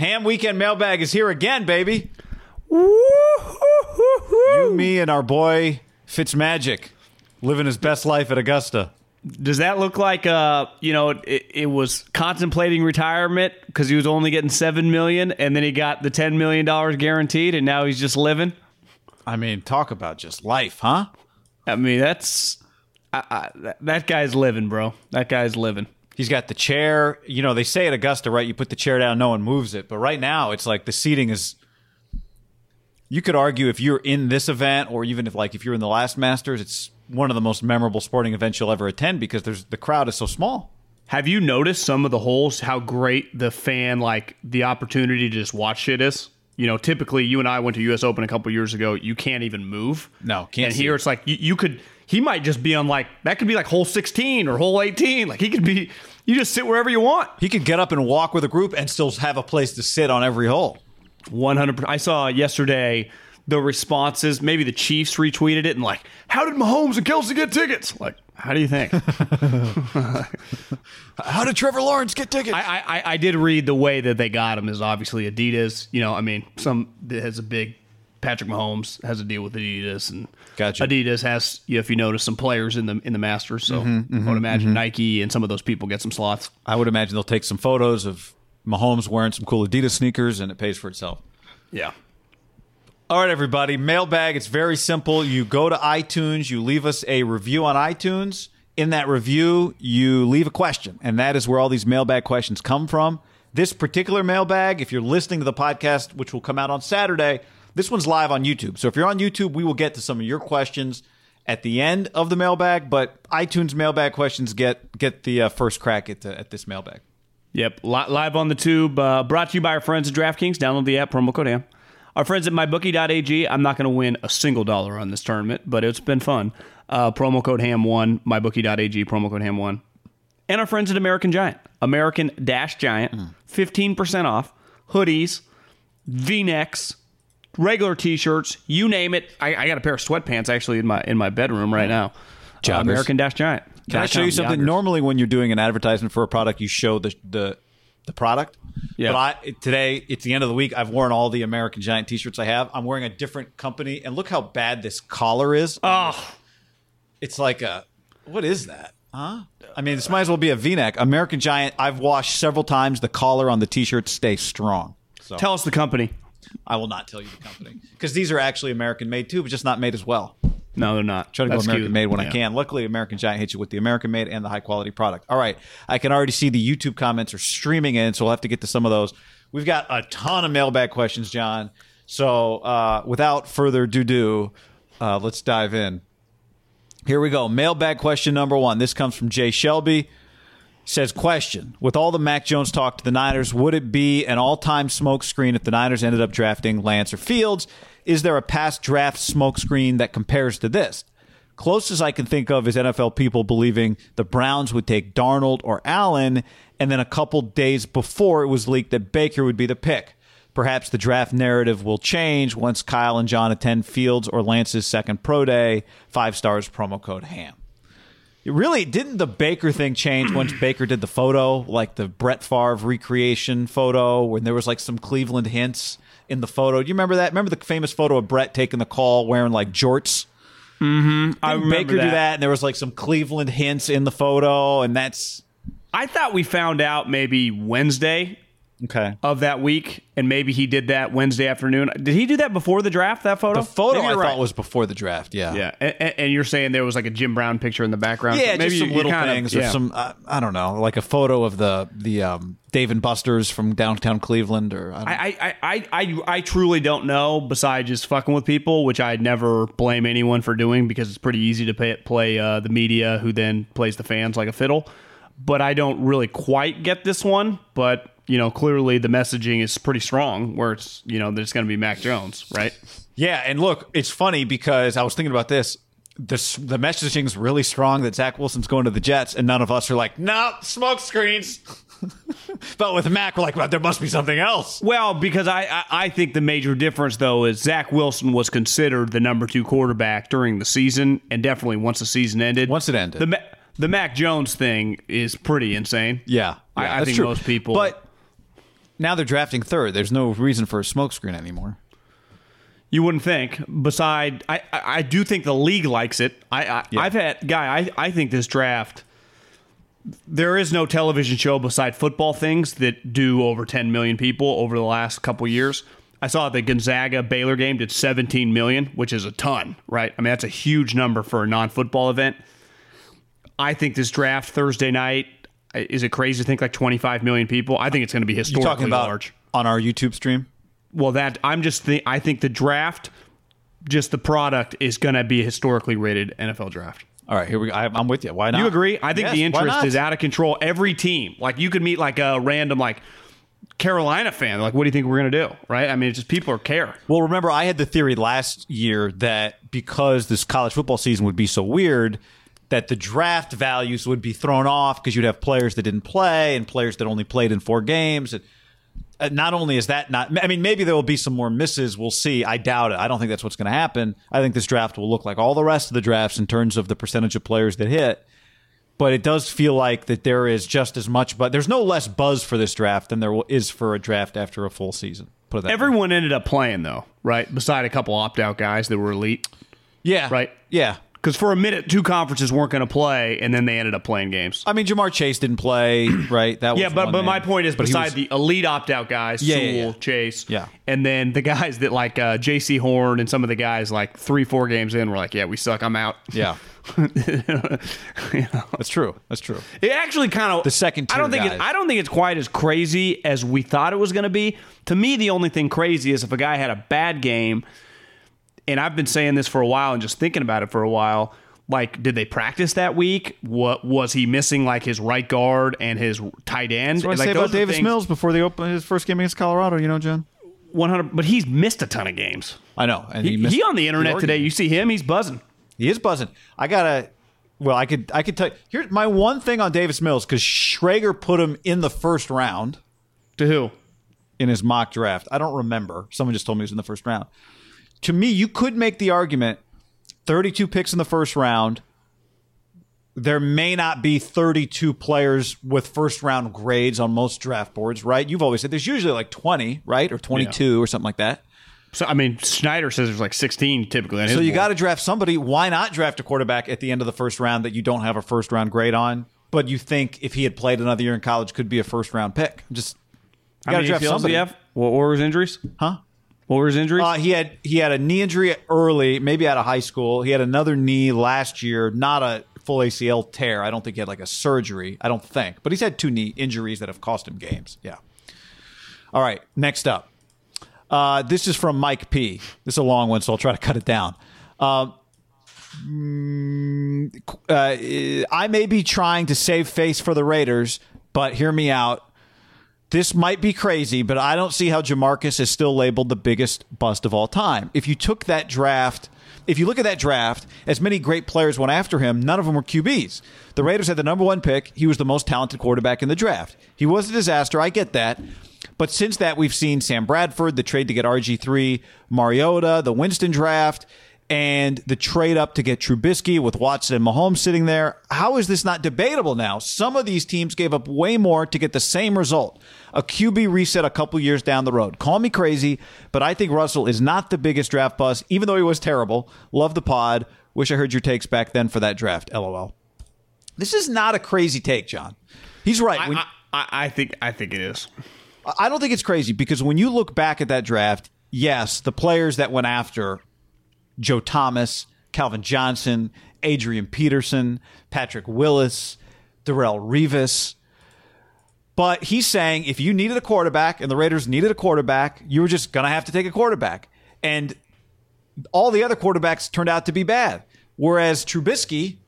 Ham Weekend Mailbag is here again, baby. You, me, and our boy Fitzmagic living his best life at Augusta. Does that look like uh you know it, it was contemplating retirement because he was only getting seven million and then he got the ten million dollars guaranteed and now he's just living? I mean, talk about just life, huh? I mean that's I, I, that- that guy's living, bro. That guy's living. He's got the chair. You know, they say at Augusta, right? You put the chair down, no one moves it. But right now, it's like the seating is. You could argue if you're in this event, or even if like if you're in the last Masters, it's one of the most memorable sporting events you'll ever attend because there's the crowd is so small. Have you noticed some of the holes? How great the fan like the opportunity to just watch shit is. You know, typically you and I went to U.S. Open a couple years ago. You can't even move. No, can't And here it. it's like you, you could. He might just be on like that could be like hole sixteen or hole eighteen. Like he could be. You just sit wherever you want. He could get up and walk with a group and still have a place to sit on every hole. 100%. I saw yesterday the responses. Maybe the Chiefs retweeted it and like, how did Mahomes and Kelsey get tickets? Like, how do you think? How did Trevor Lawrence get tickets? I, I I did read the way that they got him is obviously Adidas. You know, I mean, some that has a big Patrick Mahomes has a deal with Adidas, and Gotcha. Adidas has, you know, if you notice, some players in the in the Masters. So mm-hmm, mm-hmm, I would imagine mm-hmm. Nike and some of those people get some slots. I would imagine they'll take some photos of Mahomes wearing some cool Adidas sneakers, and it pays for itself. Yeah. All right, everybody. Mailbag. It's very simple. You go to iTunes, you leave us a review on iTunes. In that review, you leave a question, and that is where all these mailbag questions come from. This particular mailbag, if you're listening to the podcast, which will come out on Saturday, this one's live on YouTube. So if you're on YouTube, we will get to some of your questions at the end of the mailbag. But iTunes mailbag questions get get the uh, first crack at the, at this mailbag. Yep, live on the tube. Uh, brought to you by our friends at DraftKings. Download the app, promo code AM. Our friends at mybookie.ag. I'm not going to win a single dollar on this tournament, but it's been fun. Uh, promo code ham1, mybookie.ag, promo code ham1. And our friends at American Giant. American Dash Giant, 15% off. Hoodies, V necks, regular t shirts, you name it. I, I got a pair of sweatpants actually in my in my bedroom right now. Uh, American Dash Giant. Can I show you something? Normally, when you're doing an advertisement for a product, you show the the, the product. Yeah. But I today, it's the end of the week. I've worn all the American Giant T-shirts I have. I'm wearing a different company, and look how bad this collar is. Oh, It's like a what is that? Huh? I mean, this might as well be a V-neck. American Giant. I've washed several times. The collar on the T-shirt stays strong. So tell us the company. I will not tell you the company because these are actually American made too, but just not made as well. No, they're not. Try to That's go American cute. made when I can. Luckily, American Giant hits you with the American made and the high quality product. All right. I can already see the YouTube comments are streaming in, so we'll have to get to some of those. We've got a ton of mailbag questions, John. So uh, without further ado, uh, let's dive in. Here we go. Mailbag question number one. This comes from Jay Shelby. Says question: With all the Mac Jones talk to the Niners, would it be an all-time smokescreen if the Niners ended up drafting Lance or Fields? Is there a past draft smokescreen that compares to this? Closest I can think of is NFL people believing the Browns would take Darnold or Allen, and then a couple days before it was leaked that Baker would be the pick. Perhaps the draft narrative will change once Kyle and John attend Fields or Lance's second pro day. Five stars, promo code HAM. Really didn't the Baker thing change once Baker did the photo, like the Brett Favre recreation photo, when there was like some Cleveland hints in the photo. Do you remember that? Remember the famous photo of Brett taking the call wearing like jorts? Mm-hmm. I Didn't remember Baker that. do that, and there was like some Cleveland hints in the photo, and that's I thought we found out maybe Wednesday okay. of that week, and maybe he did that Wednesday afternoon. Did he do that before the draft? That photo? The photo Maybe I you're thought right. was before the draft. Yeah, Yeah, and, and you're saying there was like a Jim Brown picture in the background. yeah, So maybe just some you- you little kind of- things or yeah. some uh, I don't know, like a photo of the the um, Dave and Buster's from downtown Cleveland, or I don't I, I, I, I, I truly don't know. Besides just fucking with people, which I never blame anyone for doing because it's pretty easy to pay, play uh, the media, who then plays the fans like a fiddle. But I don't really quite get this one. But you know, clearly the messaging is pretty strong, where it's you know there's going to be Mac Jones, right? Yeah, and look, it's funny because I was thinking about this. This, the is really strong that Zach Wilson's going to the Jets, and none of us are like, no, smoke screens. but with Mac, we're like, well, there must be something else. Well, because I, I, I think the major difference though is Zach Wilson was considered the number two quarterback during the season, and definitely once the season ended. Once it ended. the the Mac Jones thing is pretty insane. Yeah, I, yeah, I that's think true. most people. But now they're drafting third. There's no reason for a smokescreen anymore. You wouldn't think. Beside, I, I, I do think the league likes it. I, I Yeah. I've had guy. I, I think this draft. There is no television show beside football things that do over 10 million people over the last couple years. I saw the Gonzaga Baylor game did 17 million, which is a ton, right? I mean, that's a huge number for a non-football event. I think this draft Thursday night is it crazy to think like 25 million people? I think it's going to be historically talking about large. on our YouTube stream. Well, that I'm just think I think the draft, just the product, is going to be a historically rated NFL draft. All right, here we go. I, I'm with you. Why not? You agree? I think Yes, the interest is out of control. Every team, like you could meet like a random like Carolina fan, like what do you think we're going to do? Right? I mean, it's just people are care. Well, remember, I had the theory last year that because this college football season would be so weird, that the draft values would be thrown off because you'd have players that didn't play and players that only played in four games. And uh, not only is that not, I mean, maybe there will be some more misses. We'll see. I doubt it. I don't think that's what's going to happen. I think this draft will look like all the rest of the drafts in terms of the percentage of players that hit. But it does feel like that there is just as much, but there's no less buzz for this draft than there is for a draft after a full season. Put it that way. Everyone ended up playing though, right? Beside a couple opt out guys that were elite, Yeah. right? Yeah. Because for a minute, two conferences weren't going to play, and then they ended up playing games. I mean, Ja'Marr Chase didn't play, right? That was Yeah, but but my point is, But beside was- the elite opt out guys, Yeah, Sewell, yeah, yeah. Chase, Yeah. and then the guys that like uh, Jaycee Horn and some of the guys like three, four games in were like, yeah, we suck, I'm out. yeah, You know? that's true. That's true. It actually kind of The second I don't think it, I don't think it's quite as crazy as we thought it was going to be. To me, the only thing crazy is if a guy had a bad game, and I've been saying this for a while and just thinking about it for a while. Like, did they practice that week? What was he missing? Like his right guard and his tight end. What I like say those about Davis things- Mills before they open his first game against Colorado? You know, John. 100 but he's missed a ton of games I know, and he, missed he on the internet argument. today you see him he's buzzing He is buzzing. I gotta. Well, I could. I could tell. you. Here's my one thing on Davis Mills because Schrager put him in the first round to who in his mock draft. I don't remember. Someone just told me he was in the first round. To me, you could make the argument: thirty-two picks in the first round. There may not be 32 players with first round grades on most draft boards, right? You've always said there's usually like 20, right? Or 22 or something like that. so i mean schneider says there's like 16 typically So you got to draft somebody. Why not draft a quarterback at the end of the first round that you don't have a first round grade on, but you think if he had played another year in college could be a first round pick? Just How got to draft somebody. have? What were his injuries? Huh? What were his injuries? Uh, he had he had a knee injury early, maybe out of high school. He had another knee last year, not a full ACL tear. I don't think he had like a surgery. I don't think, but he's had two knee injuries that have cost him games. Yeah. All right, next up. Uh, this is from Mike P. This is a long one, so I'll try to cut it down. Um, mm, uh, I may be trying to save face for the Raiders, but hear me out. This might be crazy, but I don't see how Jamarcus is still labeled the biggest bust of all time. If you took that draft, if you look at that draft, as many great players went after him, none of them were QBs. The Raiders had the number one pick. He was the most talented quarterback in the draft. He was a disaster. I get that. But since that, we've seen Sam Bradford, the trade to get RG3, Mariota, the Winston draft, and the trade up to get Trubisky with Watson and Mahomes sitting there. How is this not debatable now? Some of these teams gave up way more to get the same result. A QB reset a couple years down the road. Call me crazy, but I think Russell is not the biggest draft bust, even though he was terrible. Love the pod. Wish I heard your takes back then for that draft. LOL. This is not a crazy take, John. He's right. When- I, I, I think I think it is. I don't think it's crazy because when you look back at that draft, yes, the players that went after Joe Thomas, Calvin Johnson, Adrian Peterson, Patrick Willis, Darrelle Revis. But he's saying if you needed a quarterback and the Raiders needed a quarterback, you were just going to have to take a quarterback. And all the other quarterbacks turned out to be bad. Whereas Trubisky,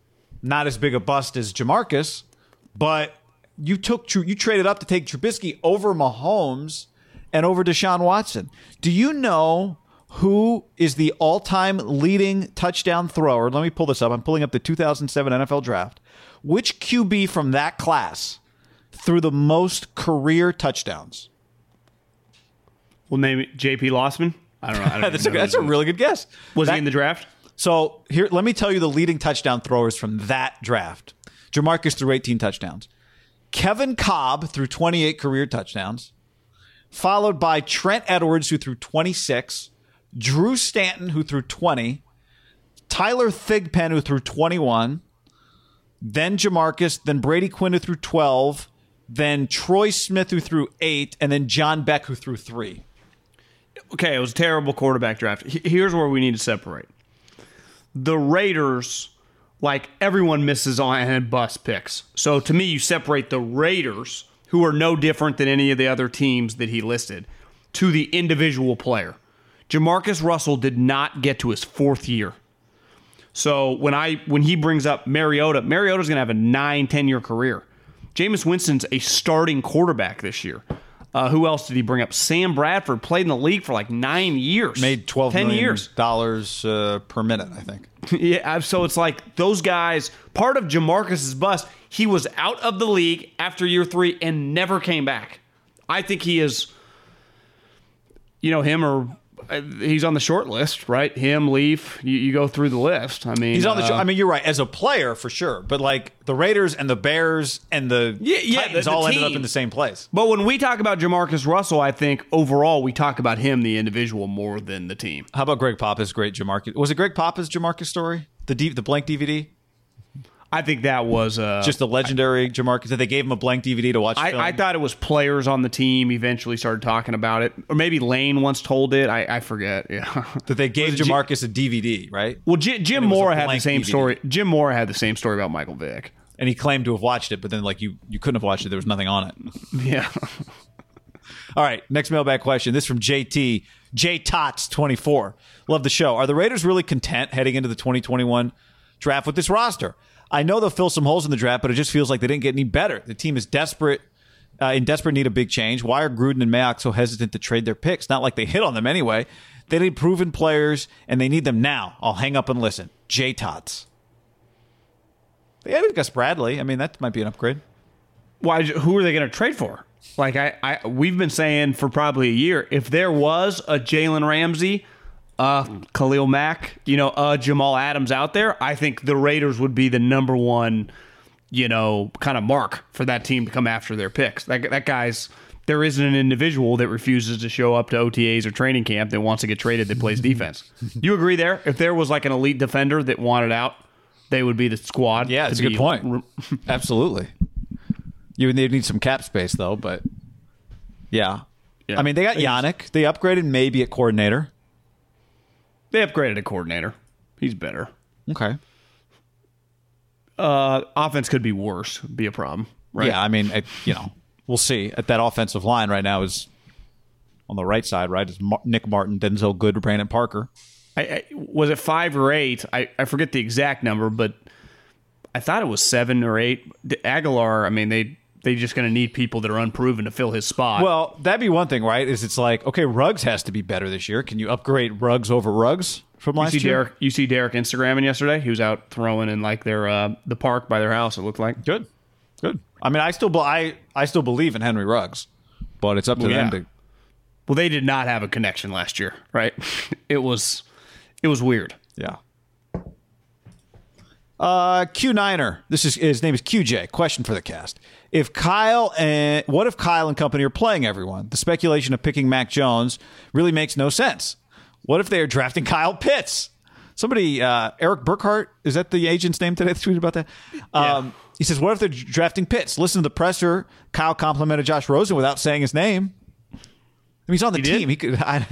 not as big a bust as Jamarcus, but you took you traded up to take Trubisky over Mahomes and over Deshaun Watson. Do you know who is the all-time leading touchdown thrower? Let me pull this up. I'm pulling up the 2007 NFL draft. Which QB from that class threw the most career touchdowns? We'll name it J.P. Losman. I don't know. I don't That's a, that's a really good guess. Was That- he in the draft? So here, let me tell you the leading touchdown throwers from that draft. Jamarcus threw 18 touchdowns. Kevin Kolb threw 28 career touchdowns. followed by Trent Edwards, who threw 26, Drew Stanton, who threw 20, Tyler Thigpen, who threw 21, then Jamarcus, then Brady Quinn, who threw 12, then Troy Smith, who threw 8, and then John Beck, who threw 3. Okay, it was a terrible quarterback draft. Here's where we need to separate. The Raiders, like everyone misses on and bust picks. So to me, you separate the Raiders, who are no different than any of the other teams that he listed, to the individual player. Jamarcus Russell did not get to his fourth year. So when I when he brings up Mariota, Mariota's going to have a nine, 10 year career. Jameis Winston's a starting quarterback this year. Uh, who else did he bring up? Sam Bradford played in the league for like nine years. Made twelve 10 million years. dollars uh, per minute, I think. yeah, so it's like those guys, part of Jamarcus's bust, he was out of the league after year three and never came back. I think he is, you know, him or he's on the short list, right? Him, Leaf, you, you go through the list. I mean, He's on the. uh, I mean, you're right as a player for sure, but like the Raiders and the Bears and the Yeah, yeah, Titans the- the all ended up in the same place. But when we talk about Jamarcus Russell, I think overall we talk about him, the individual, more than the team. How about Greg Papa's great Jamarcus? Was it Greg Papa's Jamarcus story? The D, the blank DVD, I think that was uh, just the legendary Jamarcus that they gave him a blank DVD to watch. film? I, I thought it was players on the team eventually started talking about it, or maybe Lane once told it. I, I forget. Yeah. that they gave Jamarcus a DVD, right? Well, J- Jim it was a Mora had the same DVD. story. Jim Mora had the same story about Michael Vick. And he claimed to have watched it, but then like you you couldn't have watched it. There was nothing on it. Yeah. All right, next mailbag question. This from JT. J Tots 24. Love the show. Are the Raiders really content heading into the 2021 draft with this roster? I know they'll fill some holes in the draft, but it just feels like they didn't get any better. The team is desperate, uh, in desperate need of big change. Why are Gruden and Mayock so hesitant to trade their picks? Not like they hit on them anyway. They need proven players, and they need them now. I'll hang up and listen. J Tots. They added Gus Bradley. I mean, that might be an upgrade. Why? Who are they going to trade for? Like I, I, we've been saying for probably a year. If there was a Jalen Ramsey, uh, Khalil Mack, you know, uh, Jamal Adams out there, I think the Raiders would be the number one, you know, kind of mark for that team to come after their picks. That that guy's. There isn't an individual that refuses to show up to OTAs or training camp that wants to get traded that plays defense. you agree there? If there was like an elite defender that wanted out, they would be the squad. Yeah, it's a good point. Absolutely. You would need some cap space though, but yeah. Yeah. I mean, they got Yannick. They upgraded maybe at coordinator. They upgraded a coordinator. He's better. Okay. Uh, offense could be worse. Be a problem, right? Yeah, I mean, it, you know, we'll see. At that offensive line right now is on the right side, right? Is Mar- Nick Martin, Denzelle Good, Brandon Parker. I, I, was it five or eight? I, I forget the exact number, but I thought it was seven or eight. The Aguilar. I mean, they they just going to need people that are unproven to fill his spot. Well, that'd be one thing, right? Is it's like, okay, Ruggs has to be better this year. Can you upgrade Ruggs over Ruggs from you last see year? Derek. You see Derek Instagramming yesterday. He was out throwing in like their uh, the park by their house. It looked like. Good. Good. I mean, I still I I still believe in Henry Ruggs, but it's up to Well, them yeah. to Well, they did not have a connection last year, right? it was it was weird. Yeah. Uh, Q9er. This is his name is QJ. Question for the cast: If Kyle and what if Kyle and company are playing everyone? The speculation of picking Mac Jones really makes no sense. What if they are drafting Kyle Pitts? Somebody, uh, Erik Burkhardt, is that the agent's name today? Tweeted about that. Um, he says, "What if they're drafting Pitts? Listen to the presser. Kyle complimented Josh Rosen without saying his name. I mean, he's on the did? team. He could. I,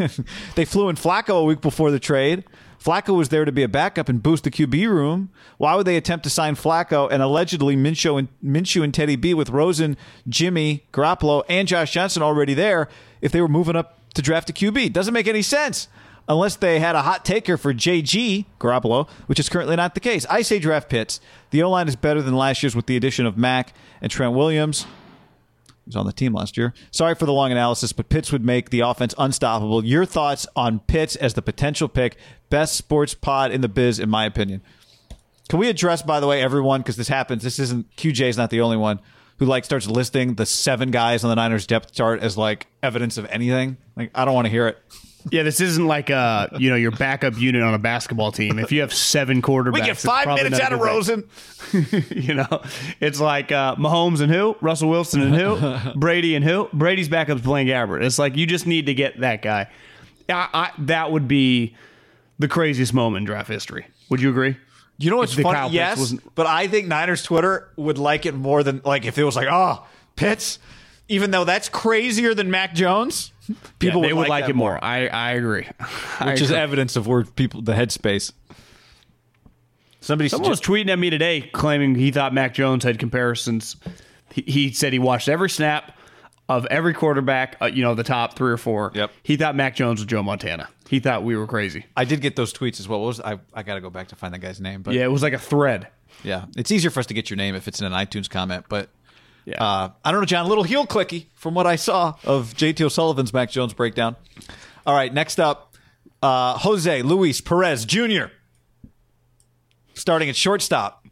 they flew in Flacco a week before the trade. Flacco was there to be a backup and boost the QB room. Why would they attempt to sign Flacco and allegedly Minshew and Minshew and Teddy B with Rosen, Jimmy, Garoppolo, and Josh Johnson already there if they were moving up to draft a QB? Doesn't make any sense unless they had a hot taker for JG Garoppolo, which is currently not the case. I say draft Pitts. The O line is better than last year's with the addition of Mack and Trent Williams was on the team last year. Sorry for the long analysis, but Pitts would make the offense unstoppable. Your thoughts on Pitts as the potential pick? Best sports pod in the biz, in my opinion. Can we address, by the way, everyone, because this happens, this isn't, QJ is not the only one who like starts listing the seven guys on the Niners depth chart as like evidence of anything. Like, I don't want to hear it. Yeah, this isn't like uh you know your backup unit on a basketball team. If you have seven quarterbacks, We get five minutes out of. Rosen. you know, it's like uh, Mahomes and who, Russell Wilson and who, Brady and who. Brady's backup's Blaine Gabbert. It's like you just need to get that guy. I, I, that would be the craziest moment in draft history. Would you agree? You know what's Kyle funny? Pitts Yes, but I think Niners Twitter would like it more than like if it was like, oh, Pitts, even though that's crazier than Mac Jones. People Yeah, they would, would like, that it more. I, I agree. I which is agree. evidence of where people the headspace. Somebody Someone was tweeting at me today claiming he thought Mac Jones had comparisons. He, he said he watched every snap of every quarterback, uh, you know, the top three or four. Yep. He thought Mac Jones was Joe Montana. He thought we were crazy. I did get those tweets as well. What was I? I got to go back to find that guy's name, but Yeah, it was like a thread. Yeah, it's easier for us to get your name if it's in an iTunes comment. But Yeah. uh, I don't know, John. A little heel clicky from what I saw of JT O'Sullivan's Mac Jones breakdown. All right, next up, uh, Jose Luis Perez Jr. starting at shortstop.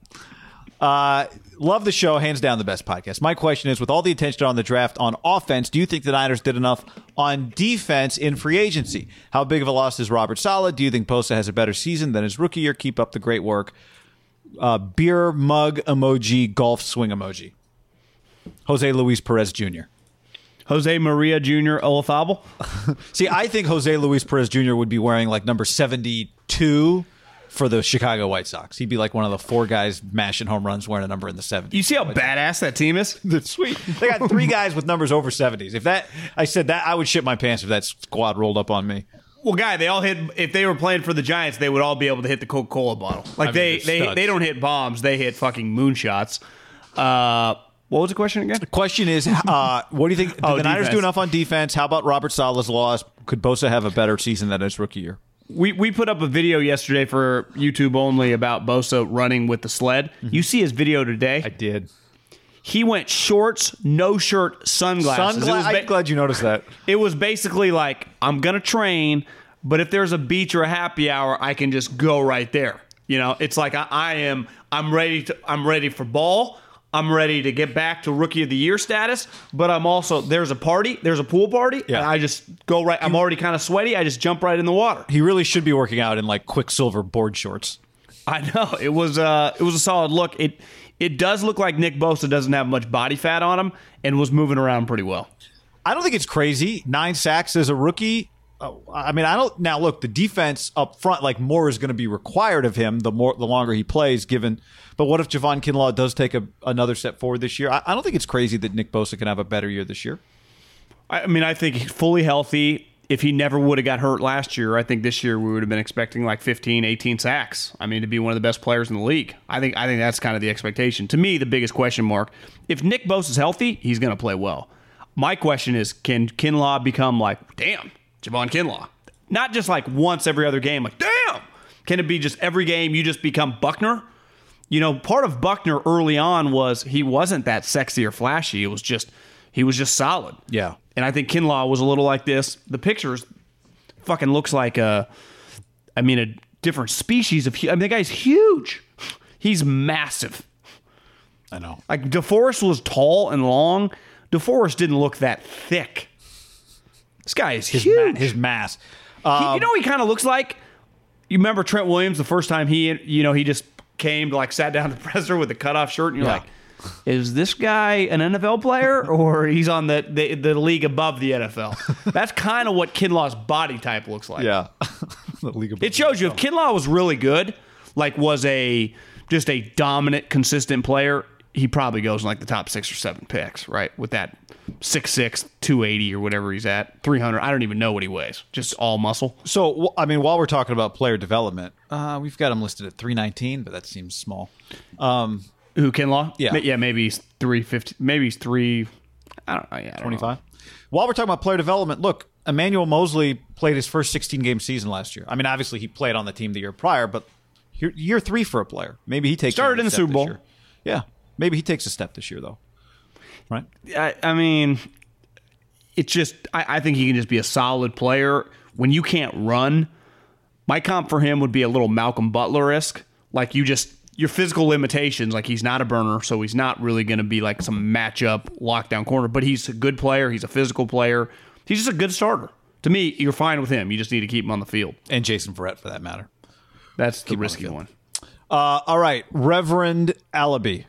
Uh, love the show, hands down the best podcast. My question is: With all the attention on the draft on offense, do you think the Niners did enough on defense in free agency? How big of a loss is Robert Saleh? Do you think Bosa has a better season than his rookie year? Keep up the great work uh, beer mug emoji, golf swing emoji. Jose Luis Perez Jr. Jose Maria Jr. Olafable. See, I think Jose Luis Perez Jr. would be wearing like number 72 for the Chicago White Sox. He'd be like one of the four guys mashing home runs wearing a number in the 70s. You see how badass that team is? That's sweet. They got three guys with numbers over 70s. If that, I said that, I would shit my pants if that squad rolled up on me. Well, guy, they all hit. If they were playing for the Giants, they would all be able to hit the Coca Cola bottle. Like mean, they, they, studs. they don't hit bombs. They hit fucking moonshots. Uh, what was the question again? The question is, uh, what do you think? Did Oh, the Niners defense. do enough on defense? How about Robert Saleh's loss? Could Bosa have a better season than his rookie year? We we put up a video yesterday for YouTube only about Bosa running with the sled. You see his video today. I did. he went shorts, no shirt, sunglasses. It was, I'm glad you noticed that. it was basically like I'm gonna train, but if there's a beach or a happy hour, I can just go right there. You know, it's like I, I am. I'm ready to. I'm ready for ball. I'm ready to get back to rookie of the year status, but I'm also there's a party, there's a pool party, Yeah. and I just go right. I'm already kind of sweaty. I just jump right in the water. He really should be working out in like Quiksilver board shorts. I know it was uh it was a solid look. It it does look like Nick Bosa doesn't have much body fat on him and was moving around pretty well. I don't think it's crazy. Nine sacks as a rookie. Oh, I mean, I don't. Now, look, the defense up front, like more is going to be required of him the more the longer he plays. Given, but what if Javon Kinlaw does take a, another step forward this year? I, I don't think it's crazy that Nick Bosa can have a better year this year. I mean, I think fully healthy. If he never would have got hurt last year, I think this year we would have been expecting like 15, 18 sacks. I mean, to be one of the best players in the league. I think I think that's kind of the expectation. To me, the biggest question mark, if Nick Bosa is healthy, he's going to play well. My question is, can Kinlaw become like, damn, Javon Kinlaw? Not just like once every other game, like, damn. Can it be just every game you just become Buckner? You know, part of Buckner early on was he wasn't that sexy or flashy. It was just he was just solid. Yeah. And I think Kinlaw was a little like this. The pictures fucking looks like a, I mean, a different species of. I mean, the guy's huge. He's massive. I know. Like DeForest was tall and long. DeForest didn't look that thick. This guy is His, huge. ma- his mass. He- Um, you know, what he kind of looks like. You remember Trent Williams the first time he, you know, he just came like sat down to the presser with a cutoff shirt, and you're Yeah. like, is this guy an NFL player or he's on the the, the league above the NFL? That's kind of what Kinlaw's body type looks like. yeah. the League of It shows you if Kinlaw was really good, like was a just a dominant, consistent player, he probably goes in like the top six or seven picks, right? With that 6'6", 280 or whatever he's at, 300. I don't even know what he weighs. Just all muscle. So, I mean, while we're talking about player development, uh, we've got him listed at 319, but that seems small. Um, Who Kinlaw? Yeah. Yeah. Maybe he's three fifty. Maybe he's three. I don't know. Yeah, I don't know. 25. While we're talking about player development, look, Emmanuel Moseley played his first 16 game season last year. I mean, obviously he played on the team the year prior, but year, year three for a player. Maybe he takes Started in the Super Bowl. Yeah, maybe he takes a step this year though. Right? I, I mean, it's just I, I think he can just be a solid player when you can't run. My comp for him would be a little Malcolm Butler esque. Like you just your physical limitations. Like he's not a burner, so he's not really going to be like some matchup lockdown corner. But he's a good player. He's a physical player. He's just a good starter. To me, you're fine with him. You just need to keep him on the field. And Jason Verrett, for that matter. That's the risky one. Uh, all right, Reverend Allaby.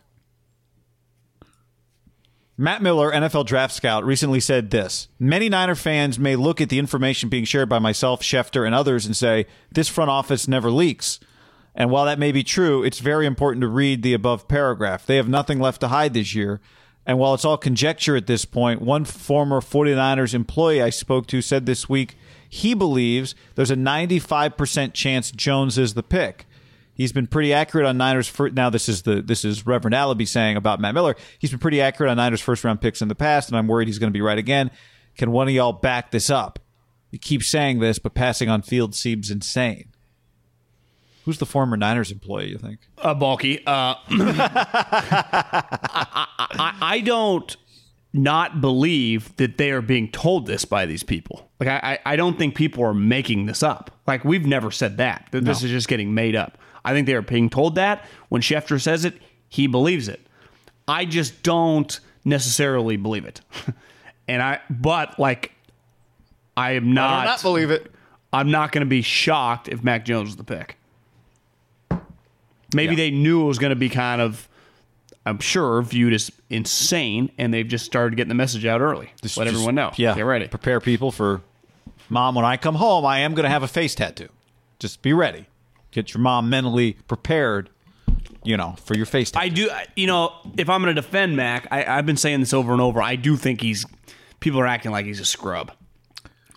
Matt Miller, NFL draft scout, recently said this Many Niner fans may look at the information being shared by myself, Schefter, and others and say, this front office never leaks. And while that may be true, it's very important to read the above paragraph. They have nothing left to hide this year. And while it's all conjecture at this point, one former 49ers employee I spoke to said this week he believes there's a 95% chance Jones is the pick. He's been pretty accurate on Niners. For, now this is the this is Reverend Allaby saying about Matt Miller. He's been pretty accurate on Niners first round picks in the past, and I'm worried he's going to be right again. Can one of y'all back this up? You keep saying this, but passing on field seems insane. Who's the former Niners employee? You think? Uh, bulky. Uh, I, I, I don't not believe that they are being told this by these people. Like I, I don't think people are making this up. Like we've never said that. That this is just getting made up. I think they are being told that. When Schefter says it, he believes it. I just don't necessarily believe it. and I but like I am not, I not believe it. I'm not going to be shocked if Mac Jones is the pick. Maybe Yeah. they knew it was going to be kind of, I'm sure, viewed as insane, and they've just started getting the message out early. Just let Just- everyone know. Yeah, get ready. Prepare people for mom. When I come home, I am going to have a face tattoo. Just be ready. Get your mom mentally prepared. You know, for your face. I do, you know, if I'm going to defend Mac, I, I've been saying this over and over. I do think he's, people are acting like he's a scrub.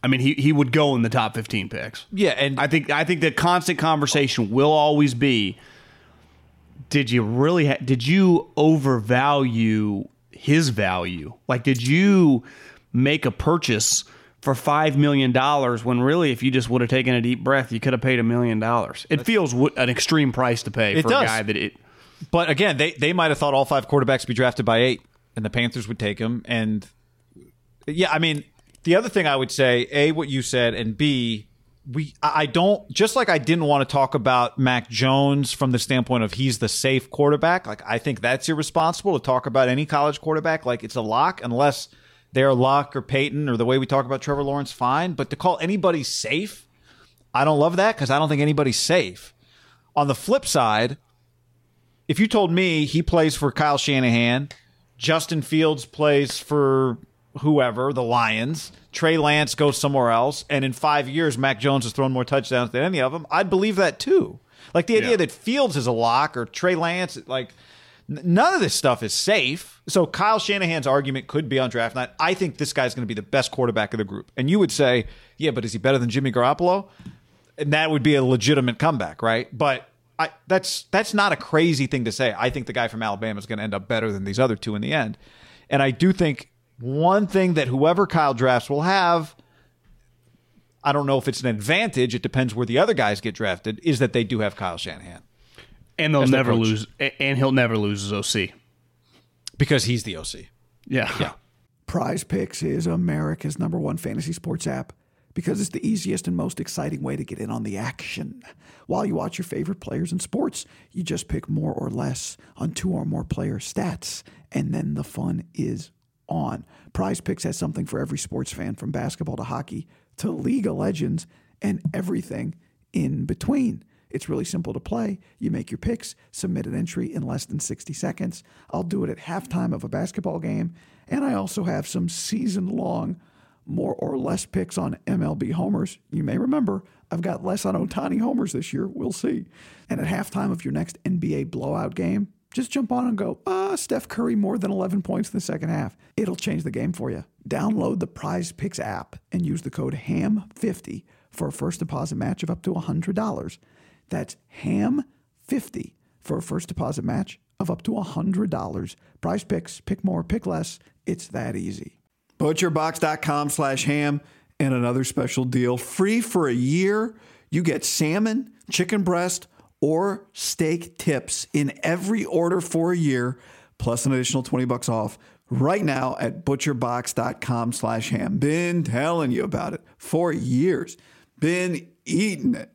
I mean, he, he would go in the top 15 picks. yeah, and I think I think the constant conversation will always be: Did you really? Ha- did you overvalue his value? Like, did you make a purchase for five million dollars when really, if you just would have taken a deep breath, you could have paid a million dollars? It feels w- an extreme price to pay It for does. a guy that it. But again, they they might have thought all five quarterbacks would be drafted by eight, and the Panthers would take them. And yeah, I mean, the other thing I would say, a what you said, and b we I don't just like I didn't want to talk about Mac Jones from the standpoint of he's the safe quarterback. Like I think that's irresponsible to talk about any college quarterback like it's a lock unless they're Luck or Peyton or the way we talk about Trevor Lawrence. Fine, but to call anybody safe, I don't love that because I don't think anybody's safe. On the flip side, if you told me he plays for Kyle Shanahan, Justin Fields plays for whoever, the Lions, Trey Lance goes somewhere else, and in five years Mac Jones has thrown more touchdowns than any of them, I'd believe that too. Like the idea Yeah. that Fields is a lock or Trey Lance, like none of this stuff is safe. So Kyle Shanahan's argument could be on draft night. I think this guy's going to be the best quarterback of the group. And you would say, yeah, but is he better than Jimmy Garoppolo? And that would be a legitimate comeback, right? But I, that's that's not a crazy thing to say. I think the guy from Alabama is going to end up better than these other two in the end. And I do think one thing that whoever Kyle drafts will have, I don't know if it's an advantage. It depends where the other guys get drafted. Is that they do have Kyle Shanahan And they'll never coach. lose, and he'll never lose his OC. because he's the OC. Yeah, Yeah. Prize Picks is America's number one fantasy sports app because it's the easiest and most exciting way to get in on the action. While you watch your favorite players in sports, you just pick more or less on two or more player stats, and then the fun is on. Prize Picks has something for every sports fan from basketball to hockey to League of Legends and everything in between. It's really simple to play. You make your picks, submit an entry in less than 60 seconds. I'll do it at halftime of a basketball game. And I also have some season long, more or less picks on MLB homers. You may remember I've got less on Ohtani homers this year. We'll see. And at halftime of your next NBA blowout game, just jump on and go, ah, Steph Curry more than 11 points in the second half. It'll change the game for you. Download the Prize Picks app and use the code HAM50 for a first deposit match of up to $100. That's HAM50 for a first deposit match of up to $100. Prize Picks, pick more, pick less. It's that easy. Butcherbox.com slash ham and another special deal. Free for a year. You get salmon, chicken breast, or steak tips in every order for a year, plus an additional 20 bucks off right now at butcherbox.com slash ham. Been telling you about it for years. Been eating it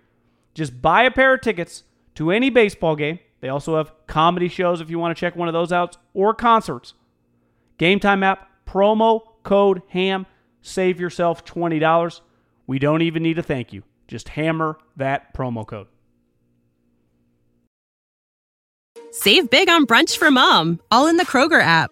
Just buy a pair of tickets to any baseball game. They also have comedy shows if you want to check one of those out or concerts. Game Time app, promo code HAM, save yourself $20. We don't even need a thank you. Just hammer that promo code. Save big on brunch for mom, all in the Kroger app.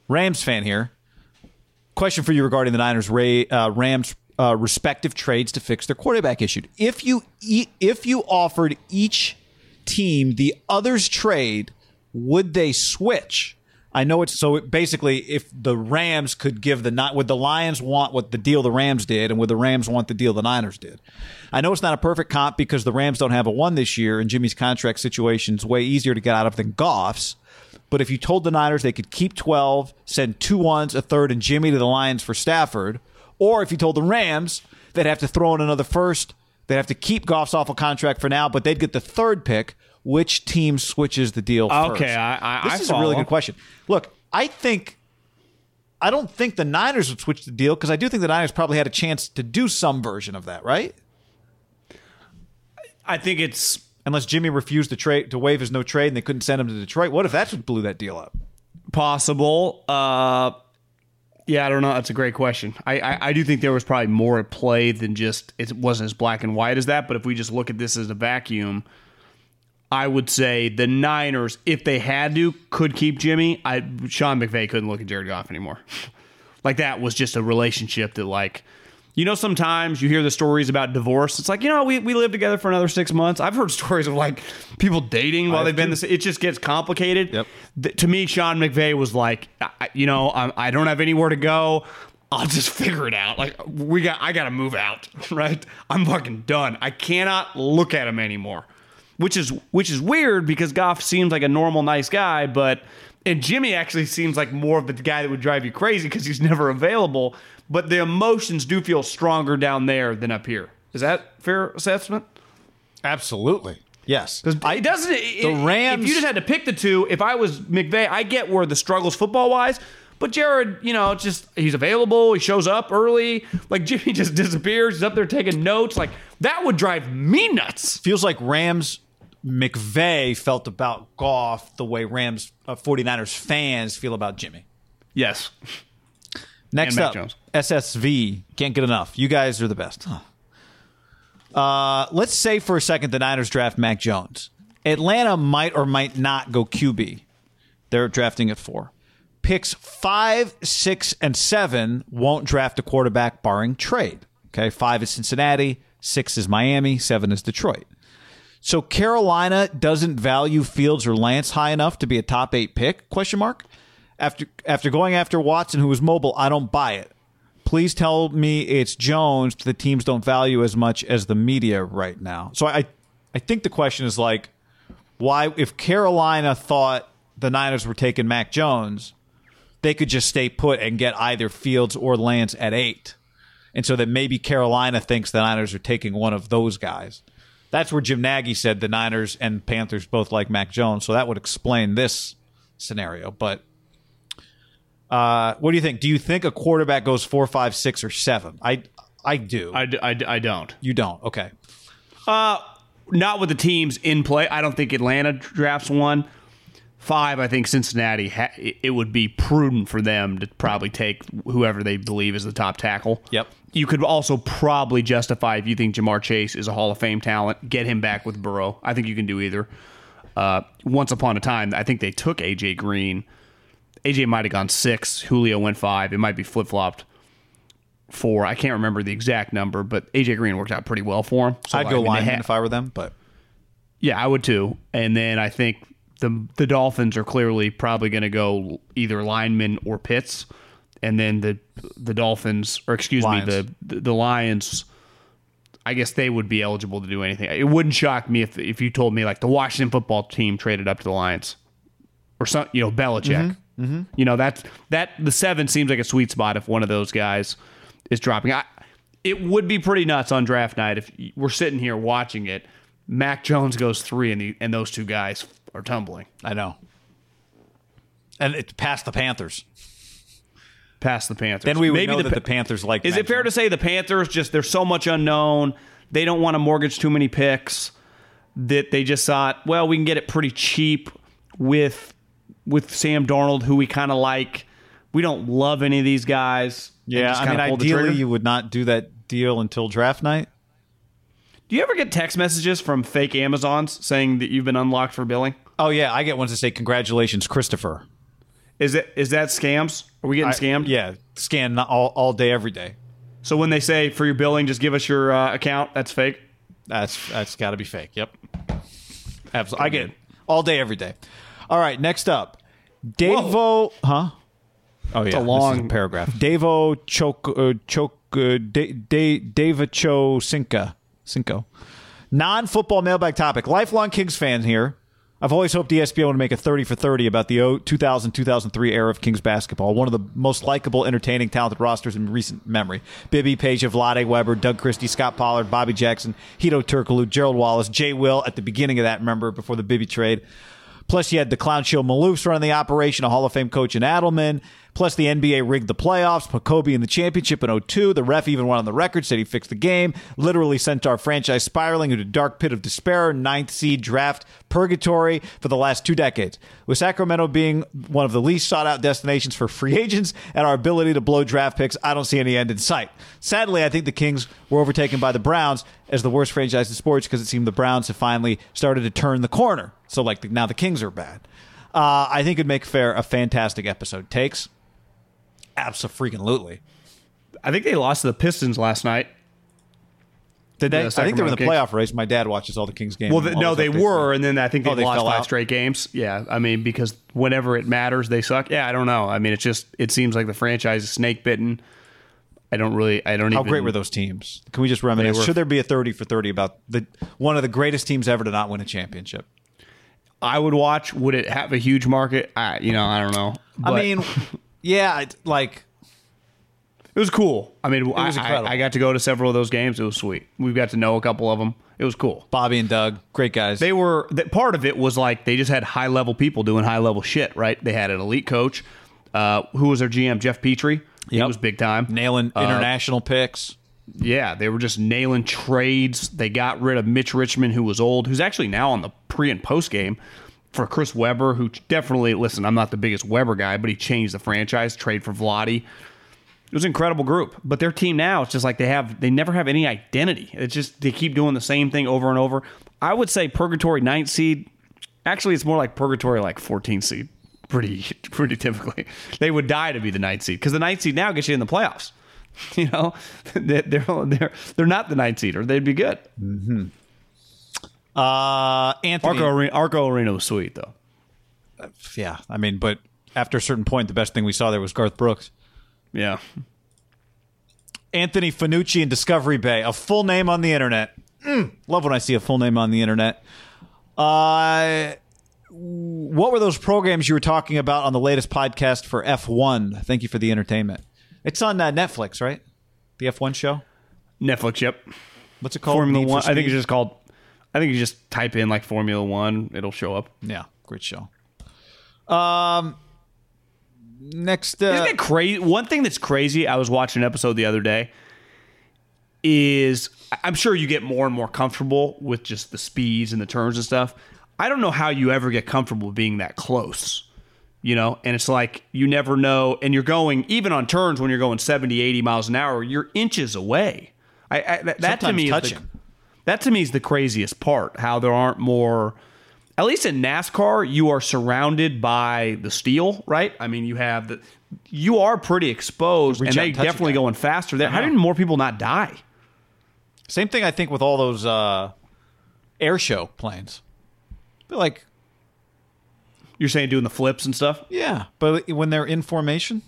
Rams fan here. Question for you regarding the Niners Ray, uh, Rams uh, respective trades to fix their quarterback issue. If you e- if you offered each team the other's trade, would they switch? I know it's so it, basically if the Rams could give the not would the Lions want what the deal the Rams did and would the Rams want the deal the Niners did. I know it's not a perfect comp because the Rams don't have a one this year and Jimmy's contract situation is way easier to get out of than Goff's. But if you told the Niners they could keep 12, send two ones, a third, and Jimmy to the Lions for Stafford, or if you told the Rams they'd have to throw in another first, they'd have to keep Goff's awful contract for now, but they'd get the third pick. Which team switches the deal first? Okay, I, I, this I is a really good question. Look, I think I don't think the Niners would switch the deal because I do think the Niners probably had a chance to do some version of that, right? I think it's Unless Jimmy refused to trade to waive his no trade and they couldn't send him to Detroit. What if what blew that deal up? possible. Uh, yeah, I don't know. That's a great question. I, I, I do think there was probably more at play than just it wasn't as black and white as that. But if we just look at this as a vacuum, I would say the Niners, if they had to, could keep Jimmy. I Sean McVay couldn't look at Jared Goff anymore. like that was just a relationship that like. You know, sometimes you hear the stories about divorce. It's like, you know, we, we lived together for another six months. I've heard stories of like people dating while they've been this. It just gets complicated. Yep. Th- to me, Sean McVay was like, I, you know, I, I don't have anywhere to go. I'll just figure it out. Like we got, I got to move out, right? I'm fucking done. I cannot look at him anymore, which is which is weird because Goff seems like a normal, nice guy, but and Jimmy actually seems like more of the guy that would drive you crazy because he's never available. But the emotions do feel stronger down there than up here. Is that fair assessment? Absolutely. Yes. Because it doesn't. it- the Rams- If you just had to pick the two, if I was McVay, I get where the struggles football wise. But Jared, you know, just he's available. He shows up early. Like Jimmy just disappears. He's up there taking notes. Like that would drive me nuts. feels like Rams McVay felt about Goff the way Rams uh, 49ers fans feel about Jimmy. Yes. Next up, Jones. SSV. Can't get enough. You guys are the best. Huh. Uh, let's say for a second the Niners draft Mac Jones. Atlanta might or might not go QB. They're drafting at four. Picks five, six, and seven won't draft a quarterback barring trade. Okay, five is Cincinnati, six is Miami, seven is Detroit. So Carolina doesn't value Fields or Lance high enough to be a top eight pick? Question mark. After after going after Watson, who was mobile, I don't buy it. Please tell me it's Jones the teams don't value as much as the media right now. So I I think the question is like, why if Carolina thought the Niners were taking Mac Jones, they could just stay put and get either Fields or Lance at eight, and so that maybe Carolina thinks the Niners are taking one of those guys. That's where Jim Nagy said the Niners and Panthers both like Mac Jones, so that would explain this scenario. But uh, what do you think? Do you think a quarterback goes four, five, six, or seven? I I do. I, I don't. you don't. Okay. Not with the teams in play. I don't think Atlanta drafts one. Five, I think Cincinnati. Ha- it would be prudent for them to probably take whoever they believe is the top tackle. Yep. You could also probably justify if you think Ja'Marr Chase is a Hall of Fame talent, get him back with Burrow. I think you can do either. Uh, once upon a time, I think they took AJ Green. AJ might have gone six. Julio went five. It might be flip flopped four. I can't remember the exact number, but AJ Green worked out pretty well for him. So, I'd I go mean, lineman ha- if I were them, but yeah, I would too. And then I think the the Dolphins are clearly probably going to go either lineman or Pitts, and then the the Dolphins or excuse Lions. me the, the Lions. I guess they would be eligible to do anything. It wouldn't shock me if if you told me like the Washington football team traded up to the Lions or some you know Belichick. Mm-hmm. Mm-hmm. You know that's that the seven seems like a sweet spot if one of those guys is dropping. I, it would be pretty nuts on draft night if we're sitting here watching it. Mac Jones goes three, and the, and those two guys are tumbling I know. And it's past the Panthers. Past the Panthers. Then we would Maybe know the, that the Panthers like. Is Mac it fair to say the Panthers just there's so much unknown? They don't want to mortgage too many picks that they just thought, well, we can get it pretty cheap with with Sam Darnold, who we kind of like. We don't love any of these guys. Yeah, I mean, kinda pull the ideally, you would not do that deal until draft night. Do you ever get text messages from fake Amazons saying that you've been unlocked for billing? Oh yeah, I get ones that say congratulations, Christopher. Is it is that scams? Are we getting I- scammed? Yeah, scan all, all day, every day. So when they say for your billing, just give us your uh, account, that's fake. That's that's got to be fake. Yep, absolutely. I get it all day, every day. All right, next up, Davo, huh? Oh yeah, a long- this is a paragraph. Davo Chok uh, Chok uh, Da- Davacho Cinca Cinco. Non-football mailbag topic. Lifelong Kings fan here. I've always hoped ESPN would make a 30 for 30 about the 2000-2003 era of Kings basketball. One of the most likable, entertaining, talented rosters in recent memory. Bibby, Page, Vlade Webber, Doug Christie, Scott Pollard, Bobby Jackson, Hedo Turkoglu, Gerald Wallace, Jay Will at the beginning of that, remember, before the Bibby trade. Plus, you had the Clown Show Maloofs running the operation, a Hall of Fame coach in Adelman. Plus, the NBA rigged the playoffs, put Kobe in the championship in 02. The ref even went on the record, said he fixed the game, literally sent our franchise spiraling into dark pit of despair, ninth seed draft purgatory for the last two decades. With Sacramento being one of the least sought out destinations for free agents and our ability to blow draft picks, I don't see any end in sight. Sadly, I think the Kings were overtaken by the Browns as the worst franchise in sports because it seemed the Browns have finally started to turn the corner. So, like, now the Kings are bad. Uh, I think it'd make fair a fantastic episode. Takes? Absolutely. I think they lost to the Pistons last night. Did they? The I think they were in the Sacramento playoff race. My dad watches all the Kings games. Well, the, no, they were, and then I think they, Oh, they lost five out? straight games. Yeah, I mean because whenever it matters, they suck. Yeah, I don't know. I mean, it's just it seems like the franchise is snake bitten. I don't really. I don't even. How even. great were those teams? Can we just reminisce? They were- Should there be a thirty for thirty about the one of the greatest teams ever to not win a championship? I would watch. Would it have a huge market? I, you know, I don't know. I mean, yeah, it- like it was cool. I mean, was I, incredible. I, I got to go to several of those games. It was sweet. We got to know a couple of them. It was cool. Bobby and Doug, great guys. They were that part of it was like they just had high level people doing high level shit. Right? They had an elite coach. Uh, who was their GM? Geoff Petrie. He Yep. was big time. nailing Uh, international picks. Yeah, they were just nailing trades. They got rid of Mitch Richmond, who was old, who's actually now on the pre and post game for Chris Webber, who definitely, listen, I'm not the biggest Webber guy, but he changed the franchise, trade for Vlade. It was an incredible group. But their team now, it's just like they have, they never have any identity. It's just, they keep doing the same thing over and over. I would say Purgatory ninth seed. Actually, it's more like Purgatory like 14 seed. Pretty, pretty typically. They would die to be the ninth seed because the ninth seed now gets you in the playoffs. You know, they're they're they're not the ninth seed, or they'd be good. Mm-hmm. Uh, Anthony. Arco Arena, Arco Arena was sweet though. Yeah, I mean, but after a certain point, the best thing we saw there was Garth Brooks. Yeah, Anthony Fanucci in Discovery Bay, a full name on the internet. Mm, love when I see a full name on the internet. Uh, what were those programs you were talking about on the latest podcast for F1? Thank you for the entertainment. It's on uh, Netflix, right? The F1 show. Netflix, yep. What's it called? Formula One. I think it's just called. I think you just type in like Formula One, it'll show up. yeah, great show. Um, next, uh, Isn't it crazy? One thing that's crazy, I was watching an episode the other day, is I'm sure you get more and more comfortable with just the speeds and the turns and stuff. I don't know how you ever get comfortable being that close, you know? And it's like you never know. And you're going, even on turns when you're going 70, 80 miles an hour, you're inches away. I, I, that, that to Sometimes me is the, touching. That to me is the craziest part. How there aren't more. At least in NASCAR, you are surrounded by the steel, right? I mean, you have the. You are pretty exposed, Reach and they and touch a definitely going faster there. How did more people not die? same thing. I think with all those uh, air show planes. But like, You're saying doing the flips and stuff. yeah, but when they're in formation,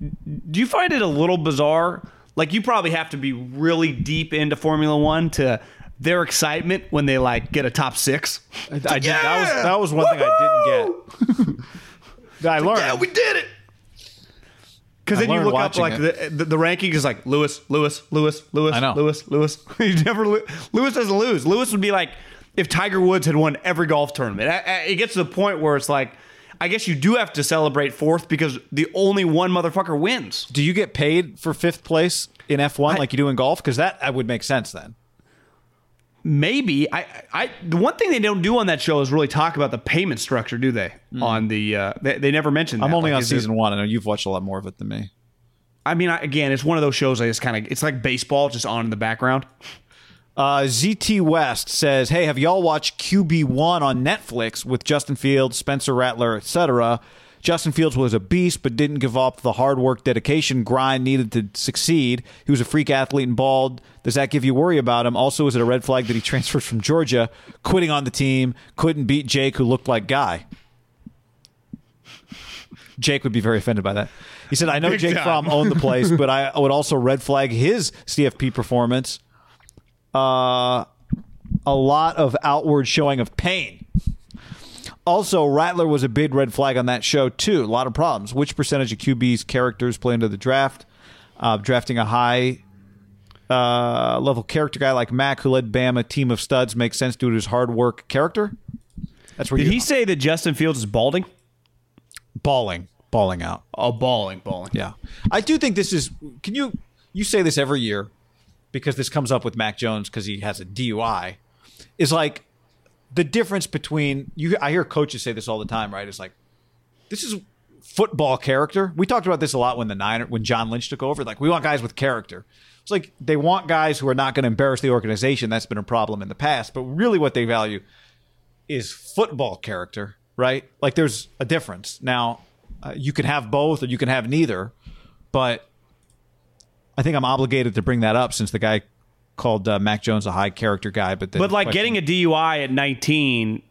Do you find it a little bizarre? Like you probably have to be really deep into Formula One to their excitement when they like get a top six. I did, that was that was one thing I didn't get. I learned. Yeah, we did it. Because then you look up like the, the the rankings is like Lewis, Lewis, Lewis, Lewis, I know. Lewis, Lewis. you never Lewis doesn't lose. Lewis would be like if Tiger Woods had won every golf tournament. I- I- It gets to the point where it's like, I guess you do have to celebrate fourth because the only one motherfucker wins. Do you get paid for fifth place in F1 like you do in golf? Because that uh, would make sense then. Maybe I, I the one thing they don't do on that show is really talk about the payment structure, do they? On the uh, they, they never mention. I'm only Like, on there- season one. I know you've watched a lot more of it than me. I mean, I, again, it's one of those shows. I just kind of it's like baseball, just on in the background. Uh, ZT West says, "Hey, have y'all watched QB one on Netflix with Justin Fields, Spencer Rattler, etc.? Justin Fields was a beast, but didn't give up the hard work, dedication, grind needed to succeed. He was a freak athlete and bald. Does that give you worry about him? Also, is it a red flag that he transferred from Georgia, quitting on the team, couldn't beat Jake, who looked like Guy? Jake would be very offended by that. He said, I know Big Jake time. Fromm owned the place, but I would also red flag his CFP performance. Uh, a lot of outward showing of pain. Also, Rattler was a big red flag on that show, too. A lot of problems. Which percentage of QB's characters play into the draft? Uh, drafting a high uh, level character guy like Mac, who led Bama, a team of studs, makes sense due to his hard work character. That's where Did he say that Justin Fields is balding? balling, balling out. Oh, balling, balling. Yeah, I do think this is. Can you you say this every year because this comes up with Mac Jones because he has a DUI? Is like the difference between you. I hear coaches say this all the time, right? It's like this is football character. We talked about this a lot when the Niner when John Lynch took over. Like we want guys with character. It's like they want guys who are not going to embarrass the organization. That's been a problem in the past. But really, what they value is football character, right? Like there's a difference. Now, uh, you can have both or you can have neither, but I think I'm obligated to bring that up since the guy called uh, Mac Jones a high character guy. But then But like question- getting a DUI at 19,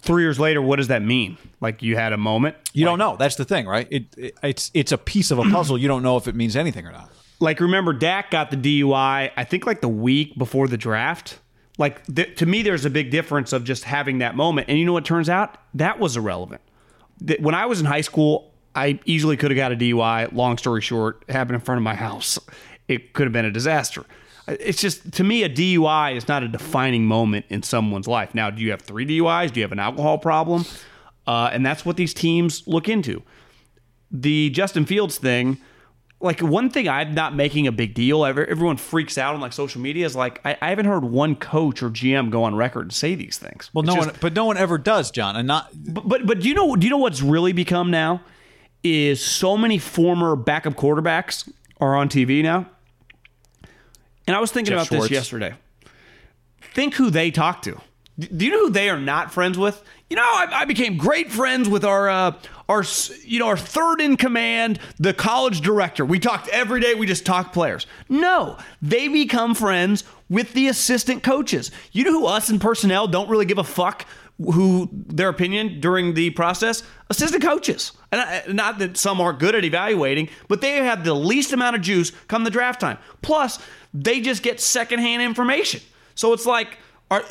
three years later, what does that mean? Like you had a moment? you don't know. That's the thing, right? It, it it's it's a piece of a puzzle. You don't know if it means anything or not. Like remember, Dak got the DUI. I think like the week before the draft. Like th- to me, there's a big difference of just having that moment. And you know what turns out? That was irrelevant. Th- When I was in high school, I easily could have got a DUI. Long story short, happened in front of my house. It could have been a disaster. It's just to me, a DUI is not a defining moment in someone's life. Now, do you have three DUIs? Do you have an alcohol problem? Uh, and that's what these teams look into the Justin Fields thing, like one thing I'm not making a big deal. Everyone freaks out on like social media is like I, I haven't heard one coach or GM go on record and say these things. Well, It's no just- one, but no one ever does, John. And not But, but but do you know do you know what's really become now is so many former backup quarterbacks are on TV now. And I was thinking Jeff about Schwartz. this yesterday. Think who they talk to. Do you know who they are not friends with? You know, I, I became great friends with our uh, our you know our third in command, the college director. We talked every day. We just talked players. No, they become friends with the assistant coaches. You know who us and personnel don't really give a fuck who their opinion during the process? Assistant coaches. And not that some aren't good at evaluating, but they have the least amount of juice come the draft time. Plus, they just get secondhand information. So it's like are,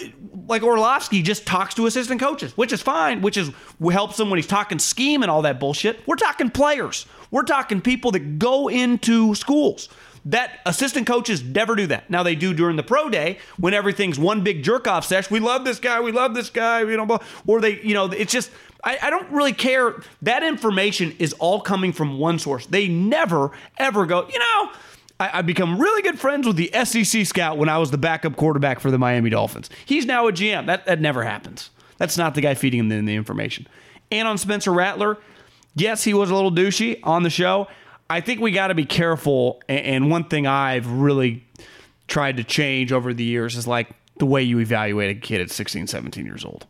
like Orlovsky just talks to assistant coaches, which is fine, which is helps him when he's talking scheme and all that bullshit. We're talking players. We're talking people that go into schools. That assistant coaches never do that. Now they do during the pro day when everything's one big jerk off sesh. We love this guy. We love this guy. You know, or they, you know, it's just I, I don't really care. That information is all coming from one source. They never ever go. You know, I, I become really good friends with the SEC scout when I was the backup quarterback for the Miami Dolphins. He's now a GM. That that never happens. That's not the guy feeding him the, the information. And on Spencer Rattler, yes, he was a little douchey on the show. I think we got to be careful. And one thing I've really tried to change over the years is like the way you evaluate a kid at 16, 17 years old.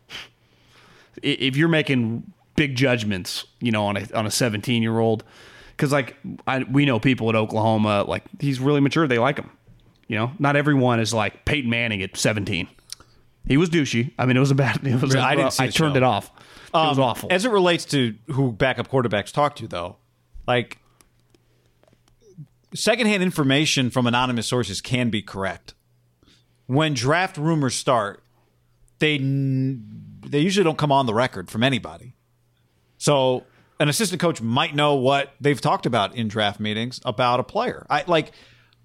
If you're making big judgments, you know, on a on a 17 year old, because like I, we know people at Oklahoma, like he's really mature. They like him. You know, not everyone is like Peyton Manning at 17. He was douchey. I mean, it was a bad. It was. I didn't I turned show. it off. It was Um, awful. As it relates to who backup quarterbacks talk to, though, like secondhand information from anonymous sources can be correct. When draft rumors start, they they usually don't come on the record from anybody. So an assistant coach might know what they've talked about in draft meetings about a player. I like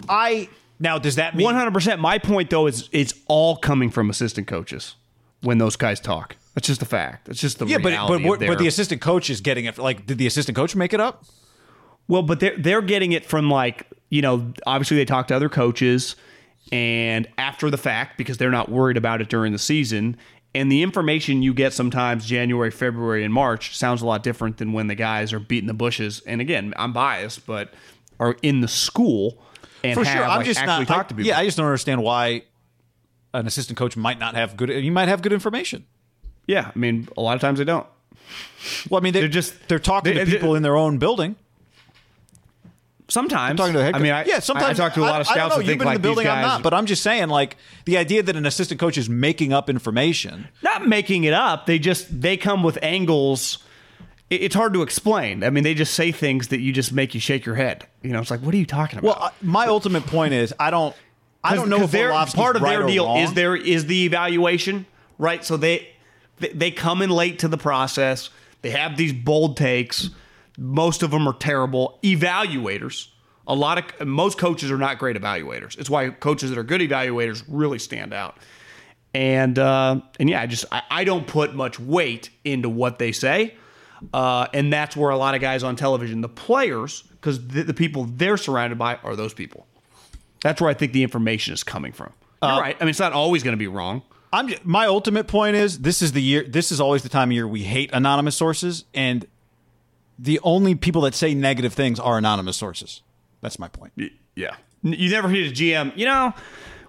I now does that mean One hundred percent. My point though is it's all coming from assistant coaches when those guys talk. That's just a fact. That's just the yeah, but but of their- but the assistant coach is getting it. Like, did the assistant coach make it up? Well, but they're they're getting it from like you know obviously they talk to other coaches and after the fact because they're not worried about it during the season. And the information you get sometimes January, February, and March sounds a lot different than when the guys are beating the bushes. And again, I'm biased, but are in the school and For have sure, I'm like, just actually not. talked I- to people. yeah, I just don't understand why an assistant coach might not have good. You might have good information. yeah. I mean, a lot of times they don't. Well, I mean, they, They're just- they're talking they- to people in their own building. Sometimes I'm talking to the head I mean, I, yeah, sometimes I, I talk to a lot of I- I don't scouts know, You've think been like in the building, these I'm not. But I'm just saying, like the idea that an assistant coach is making up information. not making it up. They just they come with angles. it- It's hard to explain. I mean, they just say things that you just make you shake your head. You know, it's like, what are you talking about? Well, I- my ultimate point is, I don't. I don't know if their- part of right their deal is there is the evaluation, right? So they they- they come in late to the process. They have these bold takes. Most of them are terrible evaluators. A lot of most coaches are not great evaluators. It's why coaches that are good evaluators really stand out. And uh, and yeah, I just I, I don't put much weight into what they say, uh, and that's where a lot of guys on television, the players, because the, the people they're surrounded by are those people. That's where I think the information is coming from. You're right. I mean, it's not always going to be wrong. I'm j- my ultimate point is this is the year this is always the time of year we hate anonymous sources and the only people that say negative things are anonymous sources. That's my point. Yeah. You never hear a GM, you know,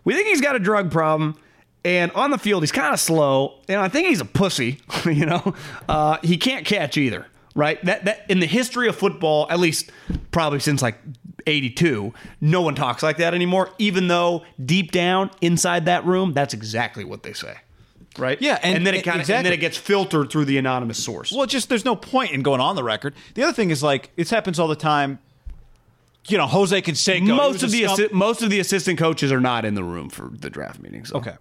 we think he's got a drug problem. And on the field, he's kind of slow. And I think he's a pussy, you know. Uh, he can't catch either, right? That that in the history of football, at least probably since like 82, no one talks like that anymore, even though deep down inside that room, that's exactly what they say. Right? Yeah, and- then it kind of and then it gets filtered through the anonymous source. Well, just there's no point in going on the record. The other thing is like it happens all the time. You know, Jose Canseco. most of the scum- assi- most of the assistant coaches are not in the room for the draft meetings. so. Okay.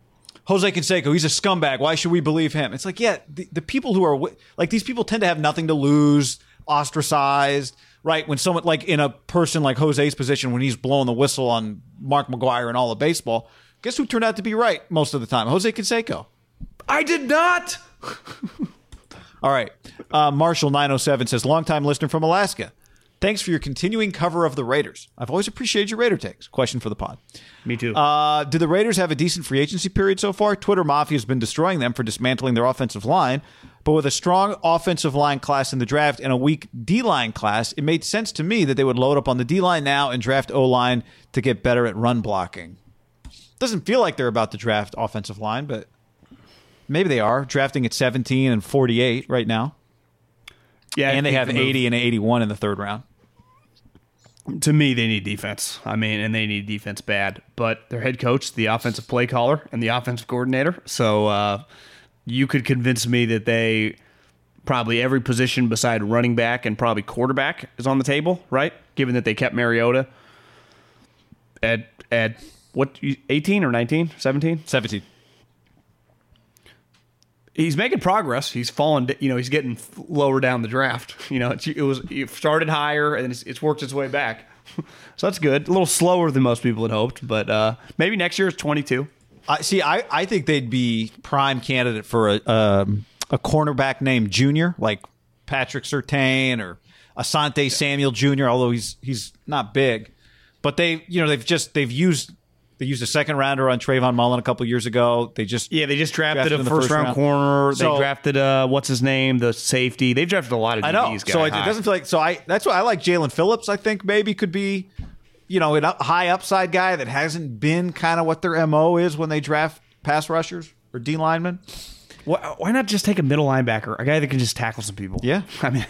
Jose Canseco, he's a scumbag. Why should we believe him? It's like, yeah, the, the people who are like these people tend to have nothing to lose, ostracized, right? When someone like in a person like Jose's position, when he's blowing the whistle on Mark McGuire and all of baseball, guess who turned out to be right most of the time? Jose Canseco. I did not. All right. Uh, Marshall907 says, longtime listener from Alaska. Thanks for your continuing cover of the Raiders. I've always appreciated your Raider takes. Question for the pod. Me too. Uh, do the Raiders have a decent free agency period so far? Twitter Mafia has been destroying them for dismantling their offensive line. But with a strong offensive line class in the draft and a weak D line class, it made sense to me that they would load up on the D line now and draft O line to get better at run blocking. Doesn't feel like they're about to draft offensive line, but maybe they are. Drafting at 17 and 48 right now. yeah, and they have the move- 80 and 81 in the third round. to me, they need defense. I mean, and they need defense bad. But their head coach, the offensive play caller, and the offensive coordinator. So uh, you could convince me that they probably every position beside running back and probably quarterback is on the table, right? Given that they kept Mariota at at what 18 or 19, 17? 17. He's making progress. He's falling, you know, he's getting lower down the draft. You know, it's, it was it started higher and it's, it's worked its way back. so that's good. A little slower than most people had hoped, but uh, maybe next year is 22. I see. I, I think they'd be prime candidate for a um, a cornerback named Junior, like Patrick Surtain or Asante Samuel Jr. Although he's he's not big, but they you know they've just they've used they used a second rounder on Trayvon Mullen a couple years ago. They just Yeah, they just drafted, Drafted a first, first round, round. corner. So- they drafted uh, what's his name, the safety. They've drafted a lot of DBs. I know. guys So it, doesn't feel like so. I that's why I like Jaelan Phillips. I think maybe could be, you know, a high upside guy that hasn't been kind of what their mo is when they draft pass rushers or D linemen. Why, why not just take a middle linebacker, a guy that can just tackle some people? Yeah. I mean,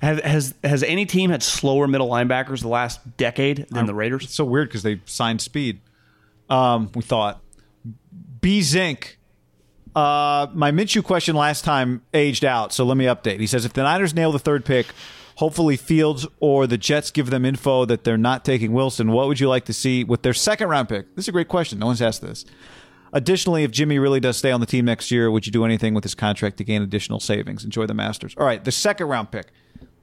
has has any team had slower middle linebackers the last decade than the Raiders? It's so weird because they signed speed. Um, we thought B Zinc. Uh, my Minshew question last time aged out, so let me update. He says if the Niners nail the third pick, hopefully Fields or the Jets give them info that they're not taking Wilson. What would you like to see with their second round pick? This is a great question. No one's asked this. Additionally, if Jimmy really does stay on the team next year, would you do anything with his contract to gain additional savings? Enjoy the Masters. All right, the second round pick.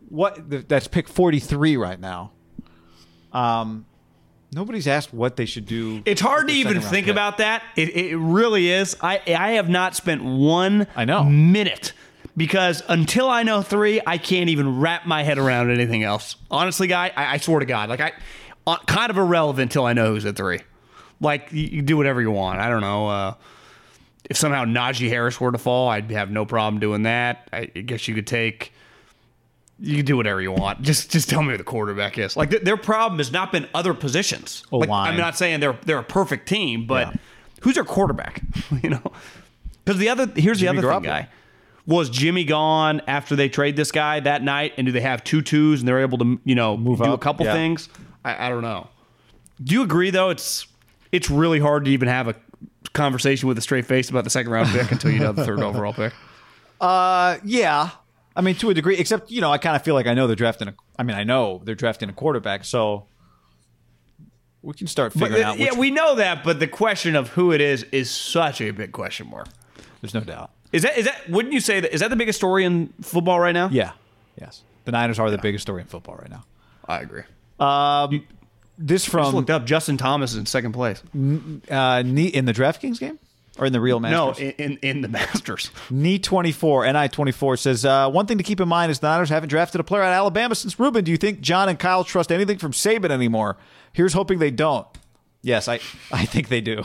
What that's pick 43 right now. Um nobody's asked what they should do. It's hard to even think pick. about that. It, it really is. I I have not spent one I know. minute because until I know three, I can't even wrap my head around anything else. Honestly, guy, I, I swear to God, like I, uh, kind of irrelevant until I know who's at three. Like you, you do whatever you want. I don't know. Uh, if somehow Najee Harris were to fall, I'd have no problem doing that. I guess you could take. You can do whatever you want. Just just tell me who the quarterback is. Like th- their problem has not been other positions. Like, line. I'm not saying they're they're a perfect team, but Yeah. who's their quarterback? you know, because the other here's Jimmy the other thing, Garoppolo. guy. Was Jimmy gone after they trade this guy that night? And do they have two twos and they're able to you know move do a couple Yeah. things? I, I don't know. Do you agree though? It's it's really hard to even have a conversation with a straight face about the second round pick until you know the third overall pick. Uh, yeah. I mean, to a degree, except you know, I kind of feel like I know they're drafting a. I mean, I know they're drafting a quarterback, so we can start figuring uh, out. Which, yeah, we know that, but the question of who it is is such a big question mark. there's no doubt. Is that is that? Wouldn't you say that? Is that the biggest story in football right now? Yeah. Yes. The Niners are the biggest story in football right now. I agree. This Just from looked up. Justin Thomas is in second place. uh, in the DraftKings game or in the real No, Masters? in, in in the Masters. Knee twenty four, Ni twenty four says uh, one thing to keep in mind is the Niners haven't drafted a player out of Alabama since Reuben. Do you think John and Kyle trust anything from Saban anymore? Here's hoping they don't. Yes, I I think they do.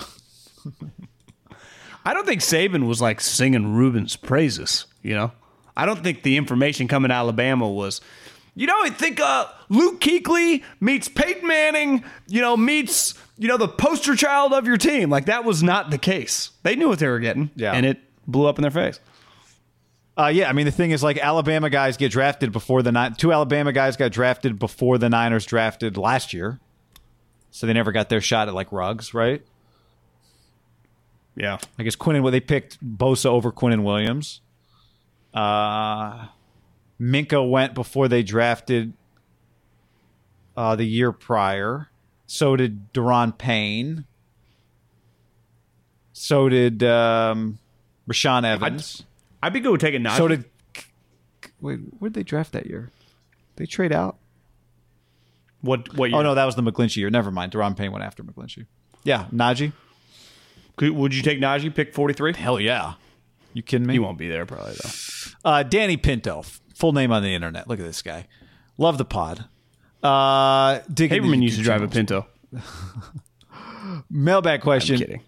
I don't think Saban was like singing Reuben's praises. You know, I don't think the information coming out of Alabama was. You know, I think uh, Luke Kuechly meets Peyton Manning. You know, meets you know the poster child of your team. Like that was not the case. They knew what they were getting. Yeah. and it blew up in their face. Uh, yeah, I mean the thing is, like Alabama guys get drafted before the Ni- two Alabama guys got drafted before the Niners drafted last year, so they never got their shot at like Ruggs, right? Yeah, I guess Quinn and they picked Bosa over Quinn and Williams. Uh, Minkah went before they drafted uh, the year prior. So did Da'Ron Payne. So did um, Rashaan Evans. I'd be good with taking Najee. So did wait, where did they draft that year? They trade out. what? What? Year? Oh no, that was the McGlinchey year. Never mind. Da'Ron Payne went after McGlinchey. Yeah, Najee. Could- Would you take Najee? Pick forty three. Hell yeah. You kidding me? He won't be there probably though. Uh, Danny Pinto, full name on the internet. Look at this guy. Love the pod. Uh, Haberman used to drive a. Pinto. Mailbag question. I'm kidding.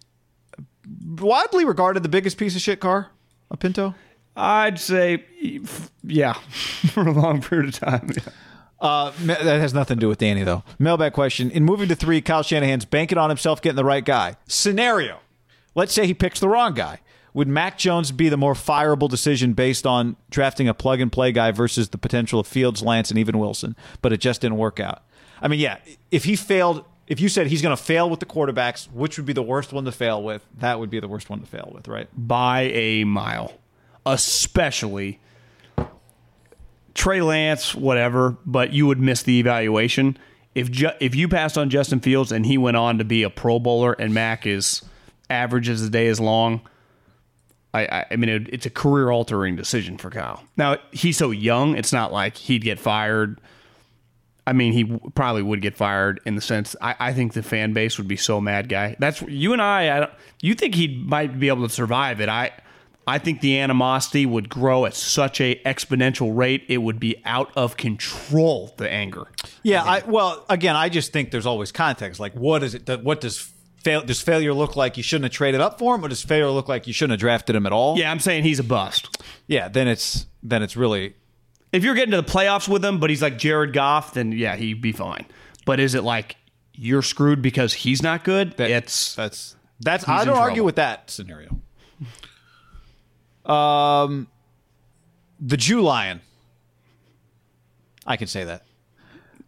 Widely regarded the biggest piece of shit car, a Pinto. I'd say, yeah, for a long period of time. Uh, that has nothing to do with Danny though. Mailbag question: In moving to three, Kyle Shanahan's banking on himself getting the right guy. Scenario: Let's say he picks the wrong guy. Would Mac Jones be the more fireable decision based on drafting a plug and play guy versus the potential of Fields, Lance, and even Wilson? But it just didn't work out. I mean, yeah, if he failed, if you said he's going to fail with the quarterbacks, which would be the worst one to fail with? That would be the worst one to fail with, right? by a mile, especially Trey Lance, whatever. But you would miss the evaluation if ju- if you passed on Justin Fields and he went on to be a Pro Bowler and Mac is average as the day is long. I, I, mean, it, it's a career altering decision for Kyle. Now he's so young; it's not like he'd get fired. I mean, he w- probably would get fired in the sense. I, I think the fan base would be so mad, guy. That's you and I. I you think he might be able to survive it? I, I think the animosity would grow at such a exponential rate. It would be out of control. The anger. Yeah, I well, again, I just think there's always context. Like, what is it? What does fail? Does failure look like you shouldn't have traded up for him, or does failure look like you shouldn't have drafted him at all? Yeah, I'm saying he's a bust. yeah. Then it's then it's really If you're getting to the playoffs with him, but he's like Jared Goff, then yeah, he'd be fine. But is it like you're screwed because he's not good? that, it's that's that's. I don't argue with that scenario. Um, the Jew Lion. I can say that.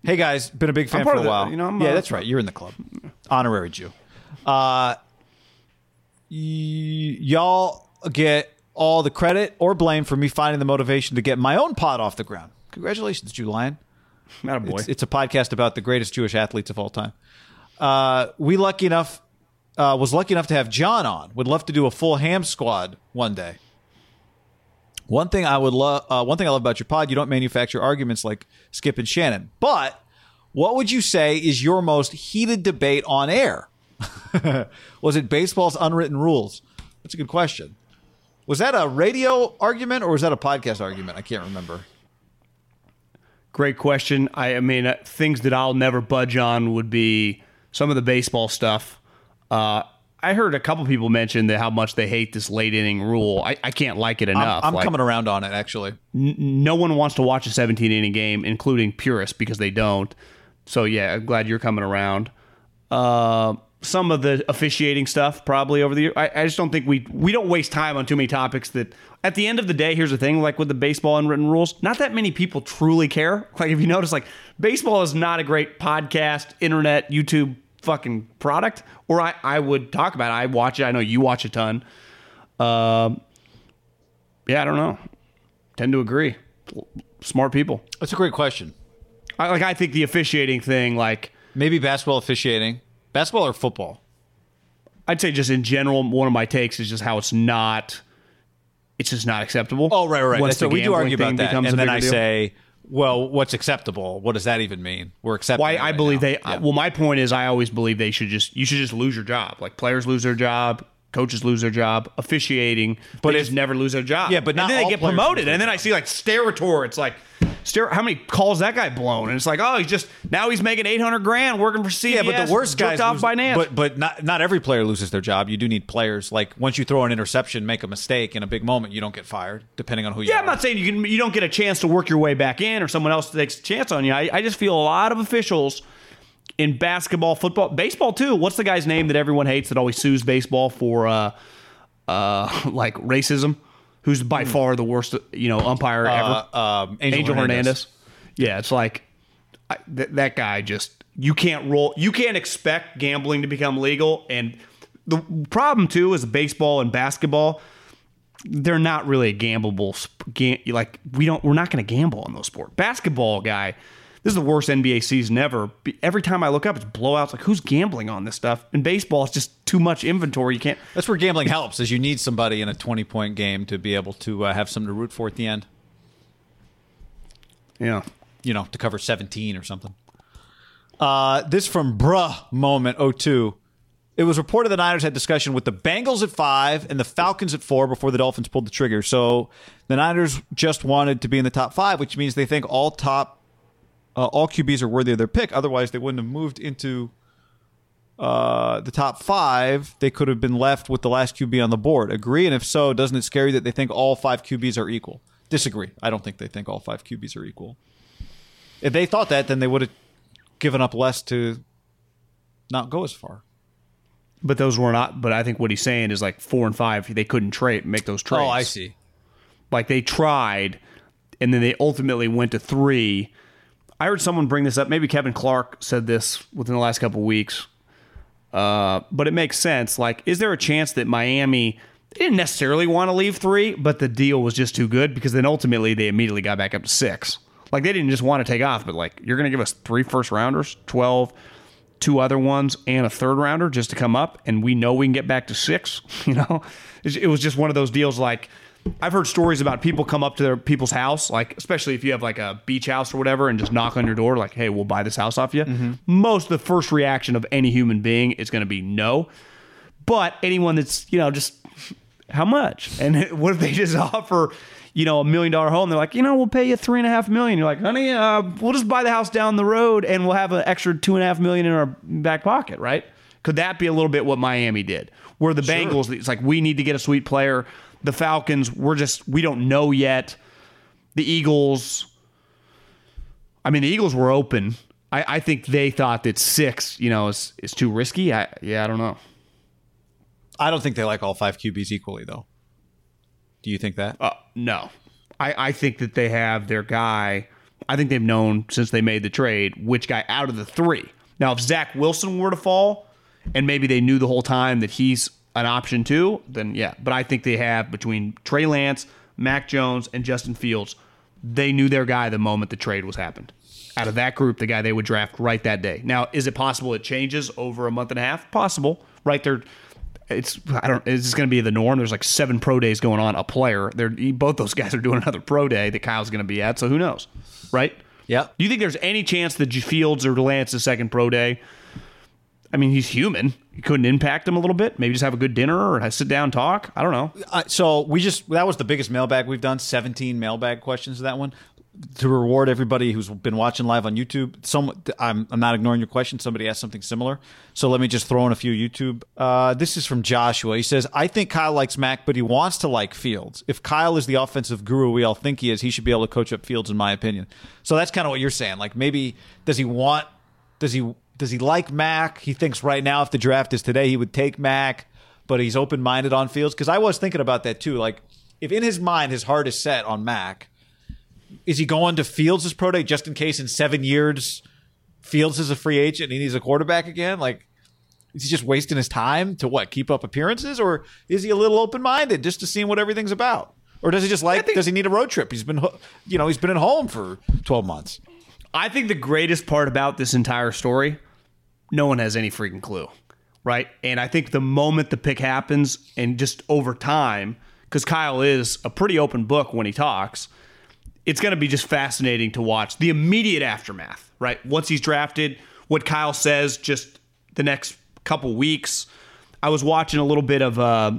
Hey guys, been a big fan for a the- while. you know, I'm, yeah, uh, that's right. You're in the club, honorary Jew. Uh, y- y'all get all the credit or blame for me finding the motivation to get my own pod off the ground. Congratulations, Jew Lion. not a boy. It's, it's a podcast about the greatest Jewish athletes of all time. Uh, we lucky enough uh, was lucky enough to have John on. Would love to do a full ham squad one day. One thing I would love, uh, one thing I love about your pod, you don't manufacture arguments like Skip and Shannon. But what would you say is your most heated debate on air? was it baseball's unwritten rules? That's a good question. Was that a radio argument or was that a podcast argument? I can't remember. Great question. I, I mean, uh, things that I'll never budge on would be some of the baseball stuff. Uh, I heard a couple people mention that how much they hate this late inning rule. I, I can't like it I'm, enough. I'm Like, coming around on it actually. no one wants to watch a 17 inning game, including purists, because they don't. So yeah, I'm glad you're coming around. Uh, some of the officiating stuff probably over the year. I, I just don't think we we don't waste time on too many topics that. At the end of the day, here's the thing: like with the baseball unwritten rules, not that many people truly care. Like if you notice, like baseball is not a great podcast, internet, YouTube fucking product. Or I I would talk about it. I watch it. I know you watch a ton. Um, yeah, I don't know. Tend to agree. Smart people. That's a great question. I, like I think the officiating thing, like Maybe basketball officiating, basketball or football. I'd say just in general, one of my takes is just how it's not. It's just not acceptable. Oh, right, right. Once That's so the we do argue about that, and then I deal. say, well, what's acceptable? What does that even mean? We're accepting. Why it I right believe now. they. Yeah. Well, my point is, I always believe they should just. You should just lose your job. Like players lose their job, coaches lose their job, officiating, but they if- never lose their job. Yeah, but and then they get promoted, and then I see like Sterator. It's like. How many calls that guy blown? And it's like, oh, he's just now he's making eight hundred grand working for CBS. yeah, but the worst guys off lose- by Nance. But but not not every player loses their job. You do need players like once you throw an interception, make a mistake in a big moment, you don't get fired, depending on who you Yeah, are. I'm not saying you can you don't get a chance to work your way back in or someone else takes a chance on you. I, I just feel a lot of officials in basketball, football, baseball too. What's the guy's name that everyone hates that always sues baseball for uh uh like racism? Who's by far the worst you know umpire ever? Uh, um, Angel, Angel Hernandez. Hernandez. Yeah, it's like I, th- that guy just you can't roll. You can't expect gambling to become legal. And the problem too is baseball and basketball. They're not really a gambleable. like we don't. We're not going to gamble on those sports. Basketball guy. This is the worst NBA season ever. Every time I look up, it's blowouts. Like who's gambling on this stuff? In baseball, it's just too much inventory. You can't. That's where gambling helps. Is you need somebody in a twenty point game to be able to uh, have something to root for at the end. Yeah. you know, to cover 17 or something. Uh, this from Bruh Moment 02. It was reported the Niners had discussion with the Bengals at five and the Falcons at four before the Dolphins pulled the trigger. So the Niners just wanted to be in the top five, which means they think all top, uh, all QBs are worthy of their pick. Otherwise, they wouldn't have moved into uh, the top five. They could have been left with the last QB on the board. Agree? And if so, doesn't it scare you that they think all five QBs are equal? Disagree. I don't think they think all five QBs are equal. If they thought that, then they would have given up less to not go as far. But those were not. But I think what he's saying is like four and five. They couldn't trade make those trades. Oh, I see. Like they tried, and then they ultimately went to three. I heard someone bring this up. Maybe Kevin Clark said this within the last couple weeks. Uh, but it makes sense. Like, is there a chance that Miami didn't necessarily want to leave three, but the deal was just too good because then ultimately they immediately got back up to six. Like they didn't just want to take off, but like you're going to give us three first rounders, 12, two other ones, and a third rounder just to come up, and we know we can get back to six. You know, it was just one of those deals. Like I've heard stories about people come up to their people's house, like especially if you have like a beach house or whatever, and just knock on your door, like, "Hey, we'll buy this house off you." Mm-hmm. Most the first reaction of any human being is going to be no. But anyone that's you know just how much? And what if they just offer, you know, a million dollar home? They're like, you know, we'll pay you three and a half million. You're like, honey, uh, we'll just buy the house down the road and we'll have an extra two and a half million in our back pocket, right? Could that be a little bit what Miami did? Where the Bengals, it's like we need to get a sweet player. The Falcons, we're just we don't know yet. The Eagles, I mean, the Eagles were open. I, I think they thought that six, you know, is is too risky. I yeah, I don't know. I don't think they like all five QBs equally, though. Do you think that? Uh, no, I, I think that they have their guy. I think they've known since they made the trade which guy out of the three. Now, if Zach Wilson were to fall, and maybe they knew the whole time that he's an option too, then yeah. But I think they have between Trey Lance, Mac Jones, and Justin Fields. They knew their guy the moment the trade was happened. Out of that group, the guy they would draft right that day. Now, is it possible it changes over a month and a half? Possible, right? They're it's I don't. Is this going to be the norm? There's like seven pro days going on. A player, they're both those guys are doing another pro day that Kyle's going to be at. So who knows, right? Yeah. Do you think there's any chance that Fields or Lance's second pro day? I mean, he's human. You couldn't impact him a little bit. Maybe just have a good dinner or sit down talk. I don't know. Uh, so we just that was the biggest mailbag we've done. Seventeen mailbag questions that one to reward everybody who's been watching live on YouTube. Some I'm I'm not ignoring your question. Somebody asked something similar, so let me just throw in a few YouTube. Uh, this is from Joshua. He says, "I think Kyle likes Mac, but he wants to like Fields. If Kyle is the offensive guru we all think he is, he should be able to coach up Fields, in my opinion. So that's kind of what you're saying. Like maybe does he want? Does he does he like Mac? He thinks right now, if the draft is today, he would take Mac, but he's open minded on Fields. Because I was thinking about that too. Like if in his mind his heart is set on Mac." is he going to Fields' as pro day just in case in seven years Fields is a free agent and he's a quarterback again? Like, is he just wasting his time to what keep up appearances, or is he a little open minded just to see what everything's about? Or does he just like? Think, does he need a road trip? He's been, you know, he's been at home for twelve months. I think the greatest part about this entire story, no one has any freaking clue, right? And I think the moment the pick happens, and just over time, because Kyle is a pretty open book when he talks it's going to be just fascinating to watch the immediate aftermath, right? Once he's drafted, what Kyle says just the next couple weeks. I was watching a little bit of uh,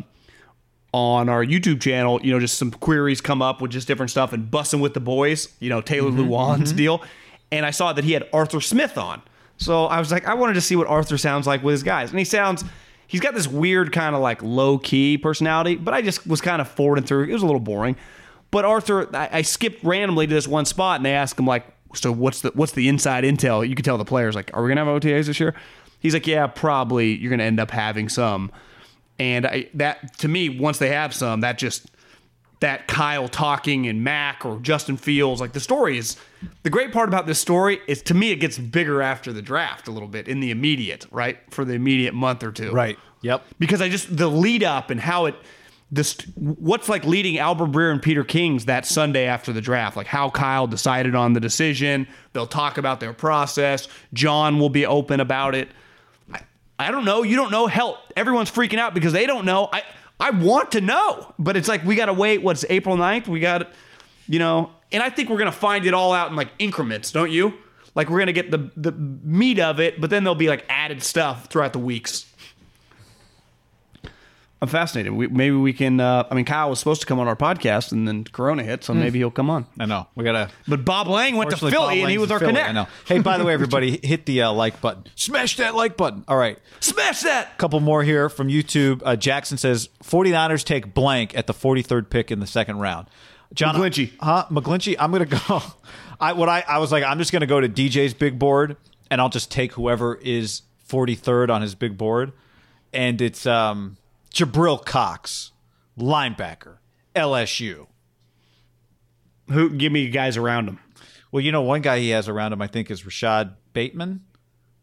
on our YouTube channel, you know, just some queries come up with just different stuff and bussing with the boys, you know, Taylor mm-hmm, Lewan's mm-hmm. deal. And I saw that he had Arthur Smith on. So I was like, I wanted to see what Arthur sounds like with his guys. And he sounds, he's got this weird kind of like low key personality, but I just was kind of forwarding through. It was a little boring. But Arthur, I, I skipped randomly to this one spot, and they asked him like, "So what's the what's the inside intel?" You could tell the players like, "Are we gonna have OTAs this year?" He's like, "Yeah, probably. You're gonna end up having some." And I, that to me, once they have some, that just that Kyle talking and Mac or Justin Fields, like the story is the great part about this story is to me it gets bigger after the draft a little bit in the immediate, right? For the immediate month or two. Right. Yep. Because I just the lead up and how it this what's like leading Albert Breer and Peter Kings that Sunday after the draft, like how Kyle decided on the decision. They'll talk about their process. John will be open about it. I, I don't know. You don't know. Hell, everyone's freaking out because they don't know. I I want to know, but it's like we got to wait. What's April 9th? We got, you know, and I think we're gonna find it all out in like increments, don't you? Like we're gonna get the the meat of it, but then there'll be like added stuff throughout the weeks. I'm fascinated. We, maybe we can. Uh, I mean, Kyle was supposed to come on our podcast, and then Corona hit, so mm. maybe he'll come on. I know we gotta. But Bob Lang went to Philly, Bob and he was our Philly, connect. I know. Hey, by the way, everybody, hit the uh, like button. Smash that like button. All right, smash that. Couple more here from YouTube. Uh, Jackson says 49ers take blank at the 43rd pick in the second round. John McGlinchey. Huh? McGlinchey. I'm gonna go. I what I I was like I'm just gonna go to DJ's big board, and I'll just take whoever is 43rd on his big board, and it's um Jabril Cox, linebacker, LSU. Who give me guys around him? Well, you know, one guy he has around him, I think, is Rashod Bateman,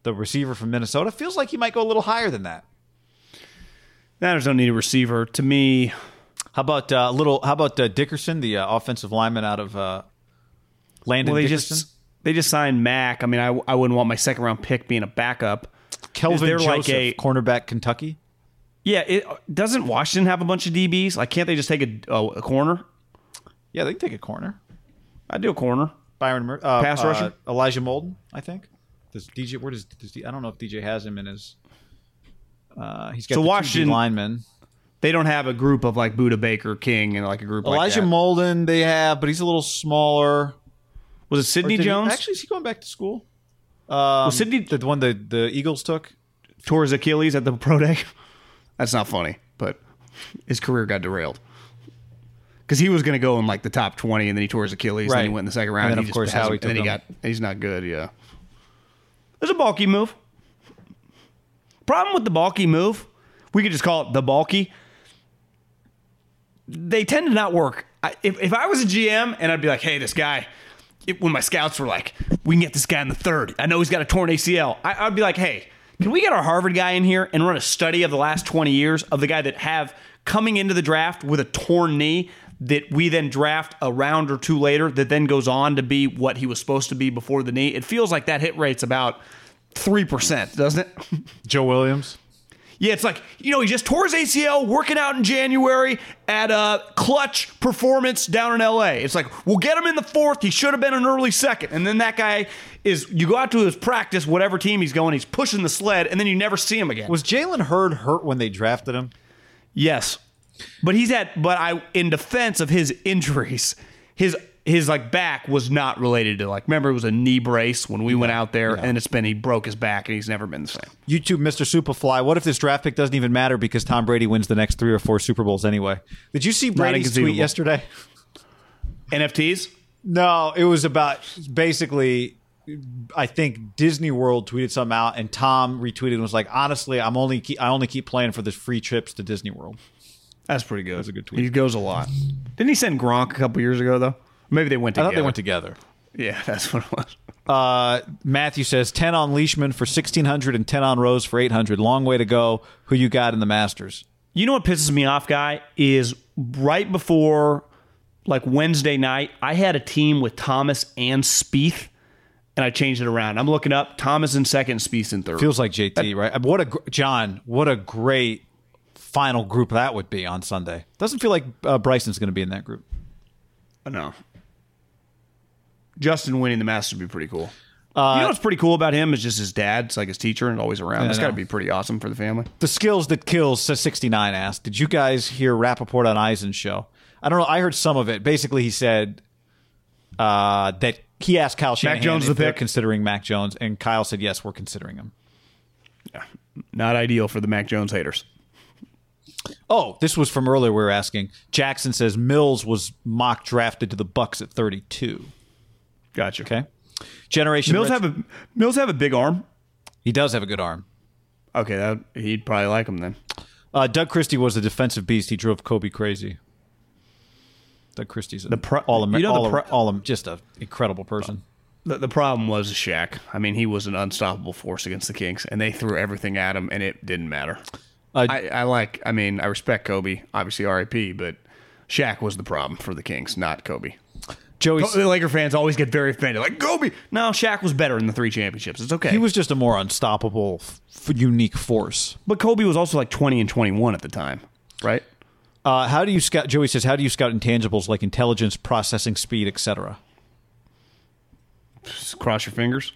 the receiver from Minnesota. Feels like he might go a little higher than that. Niners don't need a receiver. To me, How about uh, little? How about uh, Dickerson, the uh, offensive lineman out of uh, Landon well, they Dickerson? just they just signed Mack. I mean, I, I wouldn't want my second round pick being a backup. Kelvin Joseph, like a- cornerback, Kentucky. Yeah, it doesn't Washington have a bunch of DBs? Like, can't they just take a, a, a corner? Yeah, they can take a corner. I'd do a corner. Byron Mur- uh, Pass uh, rusher? Elijah Molden, I think. Does DJ? Where does, does D- I don't know if DJ has him in his. Uh, he's got So the Washington- linemen. They don't have a group of like Budda Baker, King, and like a group Elijah like that. Molden, they have, but he's a little smaller. Was it Sidney did he- Jones? actually, is he going back to school? Um, Sidney- the one the the Eagles took. tore his Achilles at the pro day. That's not funny, but his career got derailed. Because he was going to go in like the top 20 and then he tore his Achilles and then he went in the second round. And of course, Howie and then he got, he's not good, yeah. Was a bulky move. Problem with the bulky move, we could just call it the bulky. They tend to not work. I, if, if I was a GM and I'd be like, hey, this guy, it, when my scouts were like, we can get this guy in the third. I know he's got a torn ACL. I, I'd be like, hey, can we get our Harvard guy in here and run a study of the last 20 years of the guy that have coming into the draft with a torn knee that we then draft a round or two later that then goes on to be what he was supposed to be before the knee? It feels like that hit rate's about 3%, doesn't it? Joe Williams. Yeah, it's like, you know, he just tore his ACL working out in January at a clutch performance down in LA. It's like, we'll get him in the fourth. He should have been an early second. And then that guy is, you go out to his practice, whatever team he's going, he's pushing the sled, and then you never see him again. Was Jalen Hurd hurt when they drafted him? Yes. But he's had, but I, in defense of his injuries, his, his like back was not related to like, remember it was a knee brace when we went out there and it's been, he broke his back and he's never been the same. YouTube, Mr. Superfly. What if this draft pick doesn't even matter because Tom Brady wins the next three or four Super Bowls anyway? Did you see Brady's tweet yesterday? NFTs? No, it was about basically. I think Disney World tweeted something out, and Tom retweeted and was like, "Honestly, I'm only keep, I only keep playing for the free trips to Disney World." That's pretty good. That's a good tweet. He goes a lot. Didn't he send Gronk a couple years ago though? Maybe they went I together. thought they went together. Yeah, that's what it was. Uh, Matthew says 10 on Leishman for 1600 and 10 on Rose for 800. Long way to go. Who you got in the Masters? You know what pisses me off, guy, is right before like Wednesday night, I had a team with Thomas and Spieth, and I changed it around. I'm looking up Thomas in second, Spieth in third. Feels like JT, right? What a John. What a great final group that would be on Sunday. Doesn't feel like uh, Bryson's going to be in that group. no. Justin winning the Masters would be pretty cool. you know what's pretty cool about him is just his dad. It's like his teacher and always around. That's got to be pretty awesome for the family. The skills that kills says 69 asked. Did you guys hear Rapoport on Eisen's show? I don't know. I heard some of it. Basically, he said uh, that he asked Kyle Shanahan Jones if the they're pick? considering Mac Jones, and Kyle said yes, we're considering him. Yeah, not ideal for the Mac Jones haters. Oh, this was from earlier. We were asking. Jackson says Mills was mock drafted to the Bucs at 32. Gotcha. Okay. Generation Mills have a Mills have a big arm. he does have a good arm. Okay, that he'd probably like him then. Uh, Doug Christie was a defensive beast. He drove Kobe crazy. Doug Christie's an pro- all, Amer- you know the all, pro- all just an incredible person. The, the problem was Shaq. I mean, he was an unstoppable force against the Kings, and they threw everything at him, and it didn't matter. Uh, I, I like. I mean, I respect Kobe, obviously R.I.P., but Shaq was the problem for the Kings, not Kobe. Joey, The Laker fans always get very offended, like Kobe. No, Shaq was better in the three championships. It's okay. he was just a more unstoppable, f- unique force. but Kobe was also like twenty and twenty-one at the time, right? Uh, how do you scout? Joey says, "How do you scout intangibles like intelligence, processing speed, etc." Cross your fingers.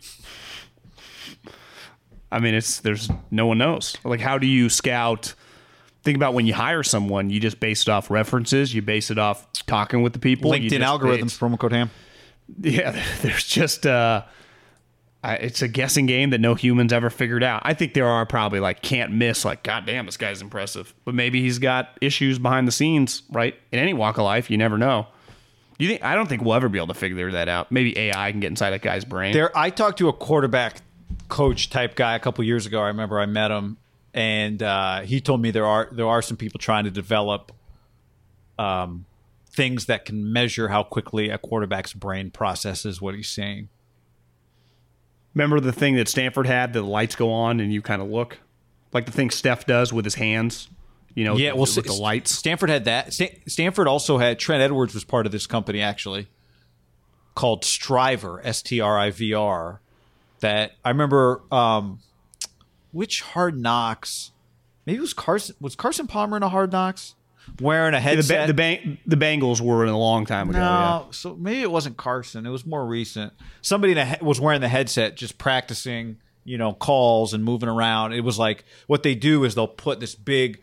I mean, it's there's no one knows. Like, how do you scout? Think about when you hire someone, you just base it off references. You base it off talking with the people. LinkedIn algorithms, promo code ham. Yeah, there's just uh, it's a guessing game that no humans ever figured out. I think there are probably like can't miss. Like, God damn, this guy's impressive. But maybe he's got issues behind the scenes, right? In any walk of life, you never know. You think? I don't think we'll ever be able to figure that out. Maybe AI can get inside that guy's brain. There, I talked to a quarterback coach type guy a couple years ago. I remember I met him, and uh, he told me there are there are some people trying to develop um, things that can measure how quickly a quarterback's brain processes what he's saying. Remember the thing that Stanford had? The lights go on and you kind of look, like the thing Steph does with his hands. You know, Yeah, well, with the lights. Stanford had that. Stanford also had Trent Edwards was part of this company actually, called Striver S T R I V R. That I remember. Um, which Hard Knocks? Maybe it was Carson. Was Carson Palmer in a Hard Knocks? Wearing a The, headset. ba- the, bang, the Bengals were in a long time ago. no, yeah. so maybe it wasn't Carson. It was more recent. Somebody he- was wearing the headset, just practicing, you know, calls and moving around. It was like what they do is they'll put this big,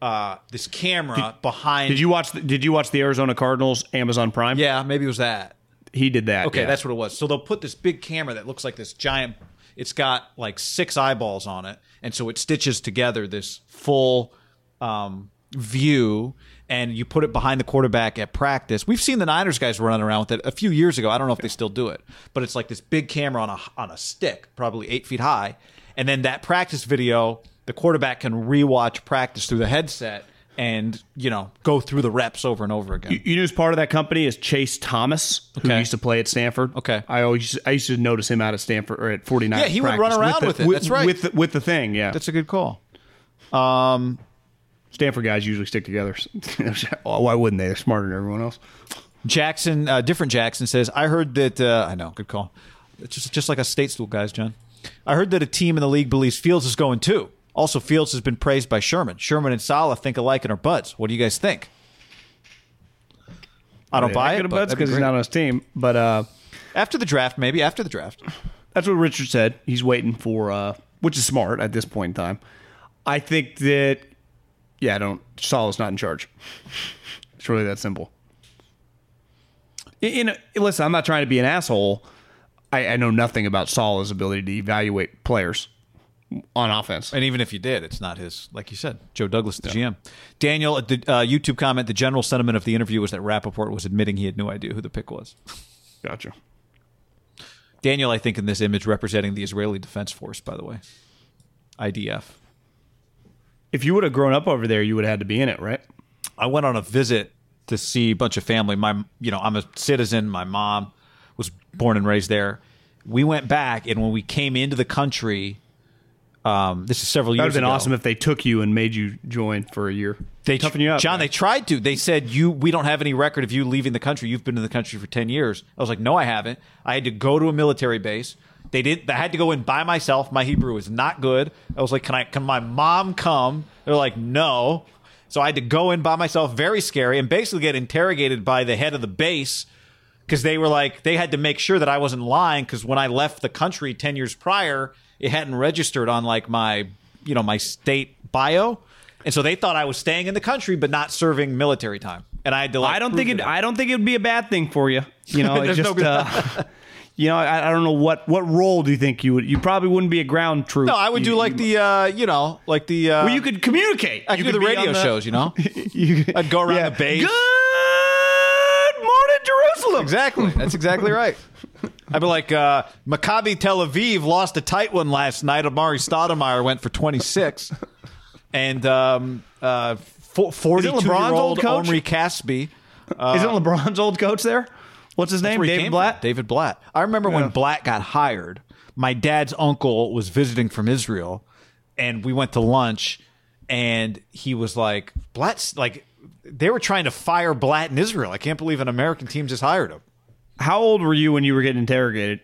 uh, this camera behind. Did you watch? The, did you watch the Arizona Cardinals Amazon Prime? Yeah, maybe it was that. he did that. Okay, yeah. that's what it was. So they'll put this big camera that looks like this giant. It's got like six eyeballs on it, and so it stitches together this full um, view. And you put it behind the quarterback at practice. We've seen the Niners guys running around with it a few years ago. I don't know if they still do it, but it's like this big camera on a on a stick, probably eight feet high. And then that practice video, the quarterback can rewatch practice through the headset and you know go through the reps over and over again. You know, who's part of that company is Chase Thomas, who Okay. used to play at Stanford. Okay. I always I used to notice him out at Stanford or at 49. Yeah, he would run around with it. That's right. With the, with the thing, yeah. That's a good call. Um, Stanford guys usually stick together. Why wouldn't they? They're smarter than everyone else. Jackson, uh, different Jackson says, I heard that, uh, I know, good call. It's just, just like a state school, guys, John. I heard that a team in the league believes Fields is going too. Also, Fields has been praised by Sherman. Sherman and Saleh think alike and are buds. What do you guys think? I don't buy it, be because he's not on his team. But uh, after the draft, maybe after the draft. that's what Richard said. He's waiting for, uh, which is smart at this point in time. I think that, yeah, I don't. Saleh's not in charge. It's really that simple. In, in listen, I'm not trying to be an asshole. I, I know nothing about Saleh's ability to evaluate players on offense. And even if you did, it's not his, like you said, Joe Douglas, the GM. Daniel, the uh, YouTube comment, the general sentiment of the interview was that Rapoport was admitting he had no idea who the pick was. Gotcha. Daniel, I think, in this image representing the Israeli Defense Force, by the way. IDF. If you would have grown up over there, you would have had to be in it, right? I went on a visit to see a bunch of family. My, you know, I'm a citizen. My mom was born and raised there. We went back, and when we came into the country, um, this is several years ago. That would years have been ago. awesome if they took you and made you join for a year. They toughen you up, John. man. They tried to. They said you. We don't have any record of you leaving the country. You've been in the country for ten years. I was like, no, I haven't. I had to go to a military base. They did. I had to go in by myself. My Hebrew is not good. I was like, can I? Can my mom come? They're like, no. So I had to go in by myself. Very scary, and basically get interrogated by the head of the base because they were like they had to make sure that I wasn't lying because when I left the country 10 years prior it hadn't registered on like my you know my state bio and so they thought I was staying in the country but not serving military time and I had to like, I don't think it. I don't think it would be a bad thing for you. You know, it There's just. no- uh, you know, I, I don't know what what role do you think you would? You probably wouldn't be a ground troop. no I would You- do like the uh you know like the uh Well, you could communicate. I you could do the radio on shows you know you could- I'd go around yeah. the base Good morning, Jerusalem. Exactly. That's exactly right. I'd be like, uh, Maccabi Tel Aviv lost a tight one last night. Amar'e Stoudemire went for 26. And um, uh, 42 year LeBron's old old coach? Omri Casspi. Isn't LeBron's old coach there? What's his name? David Blatt. from. David Blatt. I remember when Blatt got hired. My dad's uncle was visiting from Israel, and we went to lunch, and he was like, "Blatt's like." They were trying to fire Blatt in Israel. I can't believe an American team just hired him. How old were you when you were getting interrogated?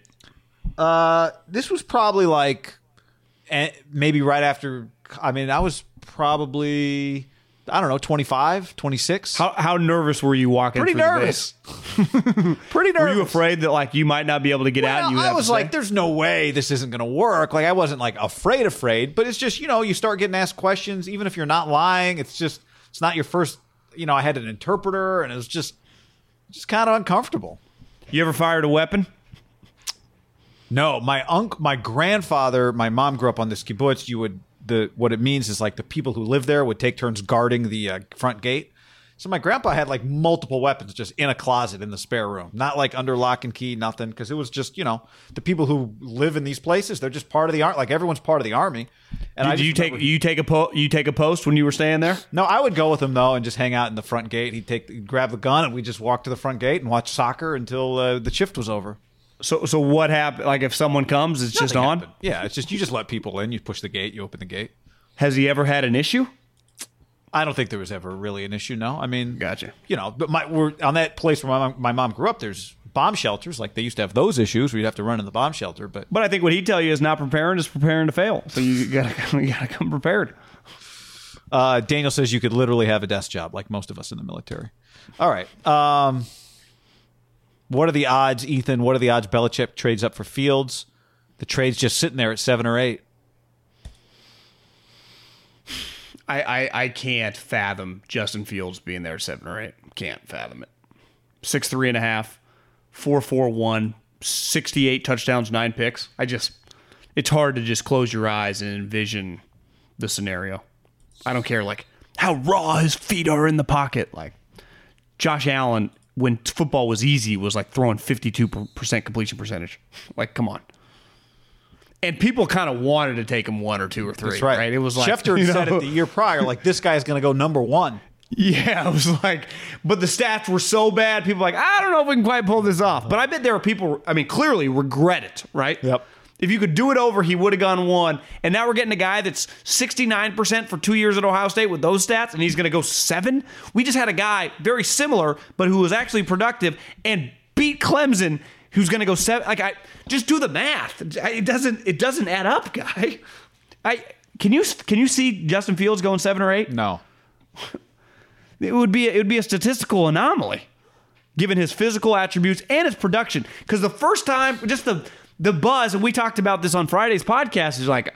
Uh, this was probably like, eh, maybe right after. I mean, I was probably, I don't know, 25, 26. How how nervous were you walking? Pretty nervous. Pretty nervous. Were you afraid that like you might not be able to get out? And I was like, "There's no way this isn't going to work." Like, I wasn't like afraid, afraid, but it's just you know, you start getting asked questions, even if you're not lying. It's just, it's not your first. You know, I had an interpreter, and it was just, just kind of uncomfortable. You ever fired a weapon? No, my uncle, my grandfather, my mom grew up on this kibbutz. You would the what it means is like the people who live there would take turns guarding the uh, front gate. So my grandpa had like multiple weapons just in a closet in the spare room, not like under lock and key, nothing, because it was just you know the people who live in these places, they're just part of the army. Like everyone's part of the army. And Did just you take remember- you take a po- you take a post when you were staying there? No, I would go with him though and just hang out in the front gate. He'd take he'd grab the gun and we just walk to the front gate and watch soccer until uh, the shift was over. So so what happened? Like if someone comes, it's just on. happened. Yeah, it's just you just let people in. You push the gate, you open the gate. Has he ever had an issue? I don't think there was ever really an issue. No, I mean, Gotcha. You know, but my we're on that place where my mom, my mom grew up. There's bomb shelters. Like they used to have those issues where you'd have to run in the bomb shelter. But But I think what he'd tell you is not preparing is preparing to fail. So you gotta you gotta come prepared. uh, Daniel says you could literally have a desk job, like most of us in the military. All right. Um, what are the odds, Ethan? What are the odds Belichick trades up for Fields? The trade's just sitting there at seven or eight. I, I, I can't fathom Justin Fields being there at seven or eight. Can't fathom it. Six three and a half, four four one, 68 touchdowns, nine picks. I just it's hard to just close your eyes and envision the scenario. I don't care like how raw his feet are in the pocket. Like Josh Allen, when football was easy, was like throwing 52% completion percentage. Like, come on. And people kind of wanted to take him one or two or three. That's right. It was like Schefter you had said it the year prior, like this guy's going to go number one. Yeah, I was like, but the stats were so bad. People were like, I don't know if we can quite pull this off. But I bet there are people. I mean, clearly regret it, right? Yep. If you could do it over, he would have gone one. And now we're getting a guy that's 69% for two years at Ohio State with those stats, and he's going to go seven. We just had a guy very similar, but who was actually productive and beat Clemson, who's going to go seven. Like, I just do the math. It doesn't. It doesn't add up, guy. I can you can you see Justin Fields going seven or eight? No. It would be it would be a statistical anomaly, given his physical attributes and his production. Because the first time, just the the buzz, and we talked about this on Friday's podcast, is like,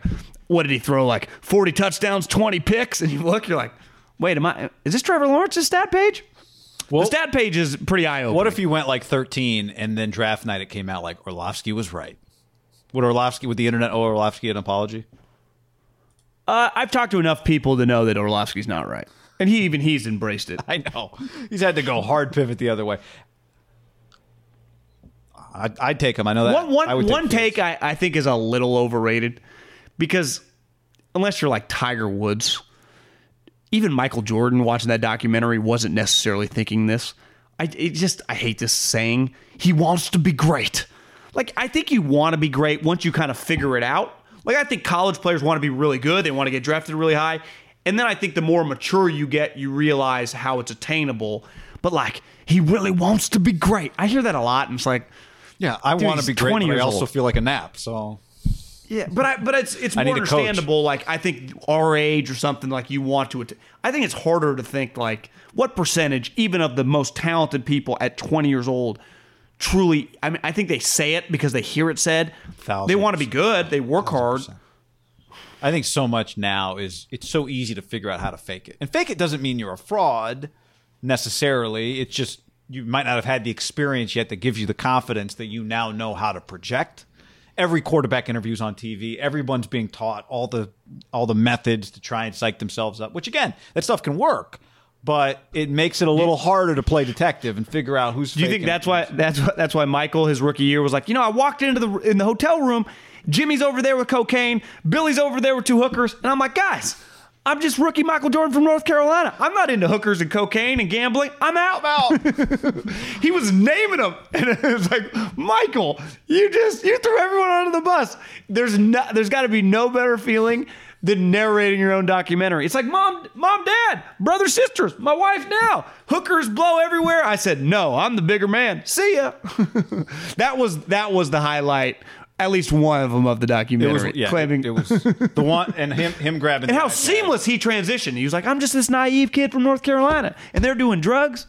what did he throw? Like forty touchdowns, twenty picks, and you look, you're like, wait, am I? Is this Trevor Lawrence's stat page? Well, the stat page is pretty eye opening. what if you went like 13 and then draft night it came out like Orlovsky was right? Would Orlovsky, would the internet owe Orlovsky an apology? Uh, I've talked to enough people to know that Orlovsky's not right, and he even he's embraced it. I know. He's had to go hard pivot the other way. I'd, I'd take him. I know that. One, one, I would one take I, I think is a little overrated because unless you're like Tiger Woods, even Michael Jordan watching that documentary wasn't necessarily thinking this. I it just I hate this saying. He wants to be great. Like I think you want to be great once you kind of figure it out. Like I think college players want to be really good. They want to get drafted really high. And then I think the more mature you get, you realize how it's attainable. But like he really wants to be great. I hear that a lot and it's like Yeah, I want to be great, 20 but I also old. feel like a nap. So Yeah, but I, but it's it's more a coach. understandable. Like I think our age or something like you want to. Att- I think it's harder to think like what percentage, even of the most talented people at 20 years old, truly. I mean, I think they say it because they hear it said. Thousand They want to be good. They work hard. I think so much now is it's so easy to figure out how to fake it. And fake it doesn't mean you're a fraud necessarily. It's just you might not have had the experience yet that gives you the confidence that you now know how to project. Every quarterback interviews on TV. Everyone's being taught all the all the methods to try and psych themselves up. Which again, that stuff can work, but it makes it a little harder to play detective and figure out who's. Do you think that's why that's why, that's why Michael his rookie year was like, you know, I walked into the in the hotel room, Jimmy's over there with cocaine, Billy's over there with two hookers, and I'm like, guys, I'm just rookie Michael Jordan from North Carolina. I'm not into hookers and cocaine and gambling. I'm out. out? he was naming them, and it was like, Michael, you just you threw everyone under the bus. There's no, there's got to be no better feeling than narrating your own documentary. It's like, mom, mom, dad, brothers, sisters, my wife now. Hookers blow everywhere. I said, no, I'm the bigger man. See ya. that was that was the highlight. At least one of them of the It documentary, was yeah. claiming it was the one and him him grabbing and how iPad. seamless he transitioned. He was like, I'm just this naive kid from North Carolina, and they're doing drugs.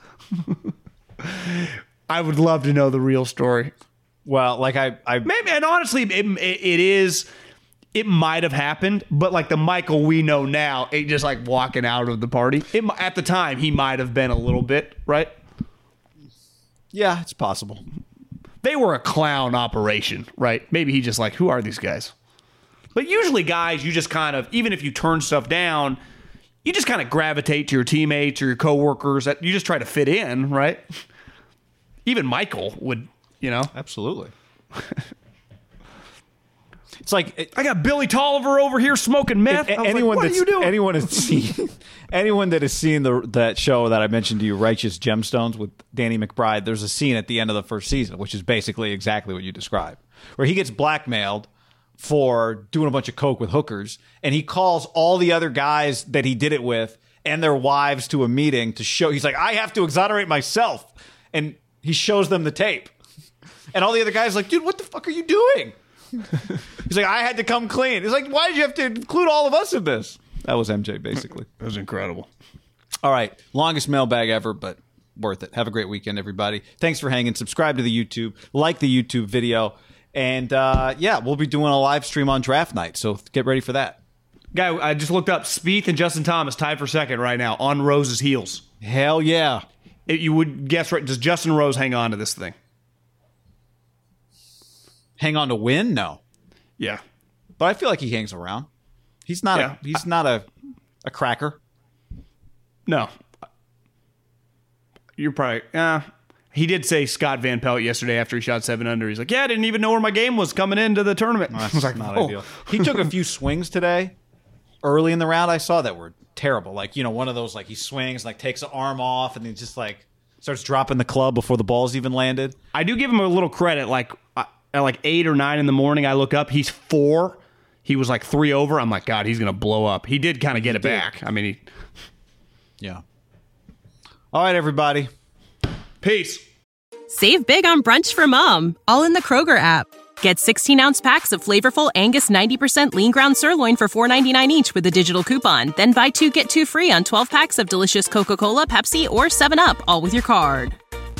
I would love to know the real story. Well, like I I Maybe, and honestly, it, it, it is. It might have happened, but like the Michael we know now, it just like walking out of the party. It, at the time, he might have been a little bit right. yeah, it's possible. They were a clown operation, right? Maybe he just like, who are these guys? But usually, guys, you just kind of even if you turn stuff down, you just kind of gravitate to your teammates or your coworkers. That you just try to fit in, right? Even Michael would, you know. Absolutely. it's like it, I got Billy Tolliver over here smoking meth. a- I was like, anyone what are that's you doing? anyone has seen anyone that has seen the that show that I mentioned to you, Righteous Gemstones with Danny McBride. There's a scene at the end of the first season, which is basically exactly what you described, where he gets blackmailed for doing a bunch of coke with hookers, and he calls all the other guys that he did it with and their wives to a meeting to show. He's like, I have to exonerate myself, and he shows them the tape, and all the other guys are like, dude, what the fuck are you doing? He's like, I had to come clean. He's like, why did you have to include all of us in this? That was MJ, basically. That was incredible. All right. Longest mailbag ever, but worth it. Have a great weekend, everybody. Thanks for hanging. Subscribe to the YouTube, like the YouTube video. And uh, yeah, we'll be doing a live stream on draft night. So get ready for that. Guy, I just looked up Spieth and Justin Thomas tied for second right now on Rose's heels. Hell yeah. It- you would guess right? Does Justin Rose hang on to this thing? Hang on to win? No. Yeah. But I feel like he hangs around. He's not Yeah. a he's not a a cracker. No. You're probably. Uh, he did say Scott Van Pelt yesterday after he shot seven under. He's like, "Yeah, I didn't even know where my game was coming into the tournament." I was like, not "Oh." ideal. He took a few swings today, early in the round. I saw that were terrible. Like you know, one of those like he swings, like takes an arm off, and then just like starts dropping the club before the ball's even landed. I do give him a little credit. Like uh, at like eight or nine in the morning, I look up. He's four. He was like three over. I'm like, God, he's gonna blow up. He did kind of get it back. I mean, he, Yeah. All right, everybody. peace. Save big on brunch for mom, all in the Kroger app. Get 16 ounce packs of flavorful Angus 90% lean ground sirloin for $4.99 each with a digital coupon. Then buy two get two free on 12 packs of delicious Coca Cola, Pepsi, or 7UP, all with your card.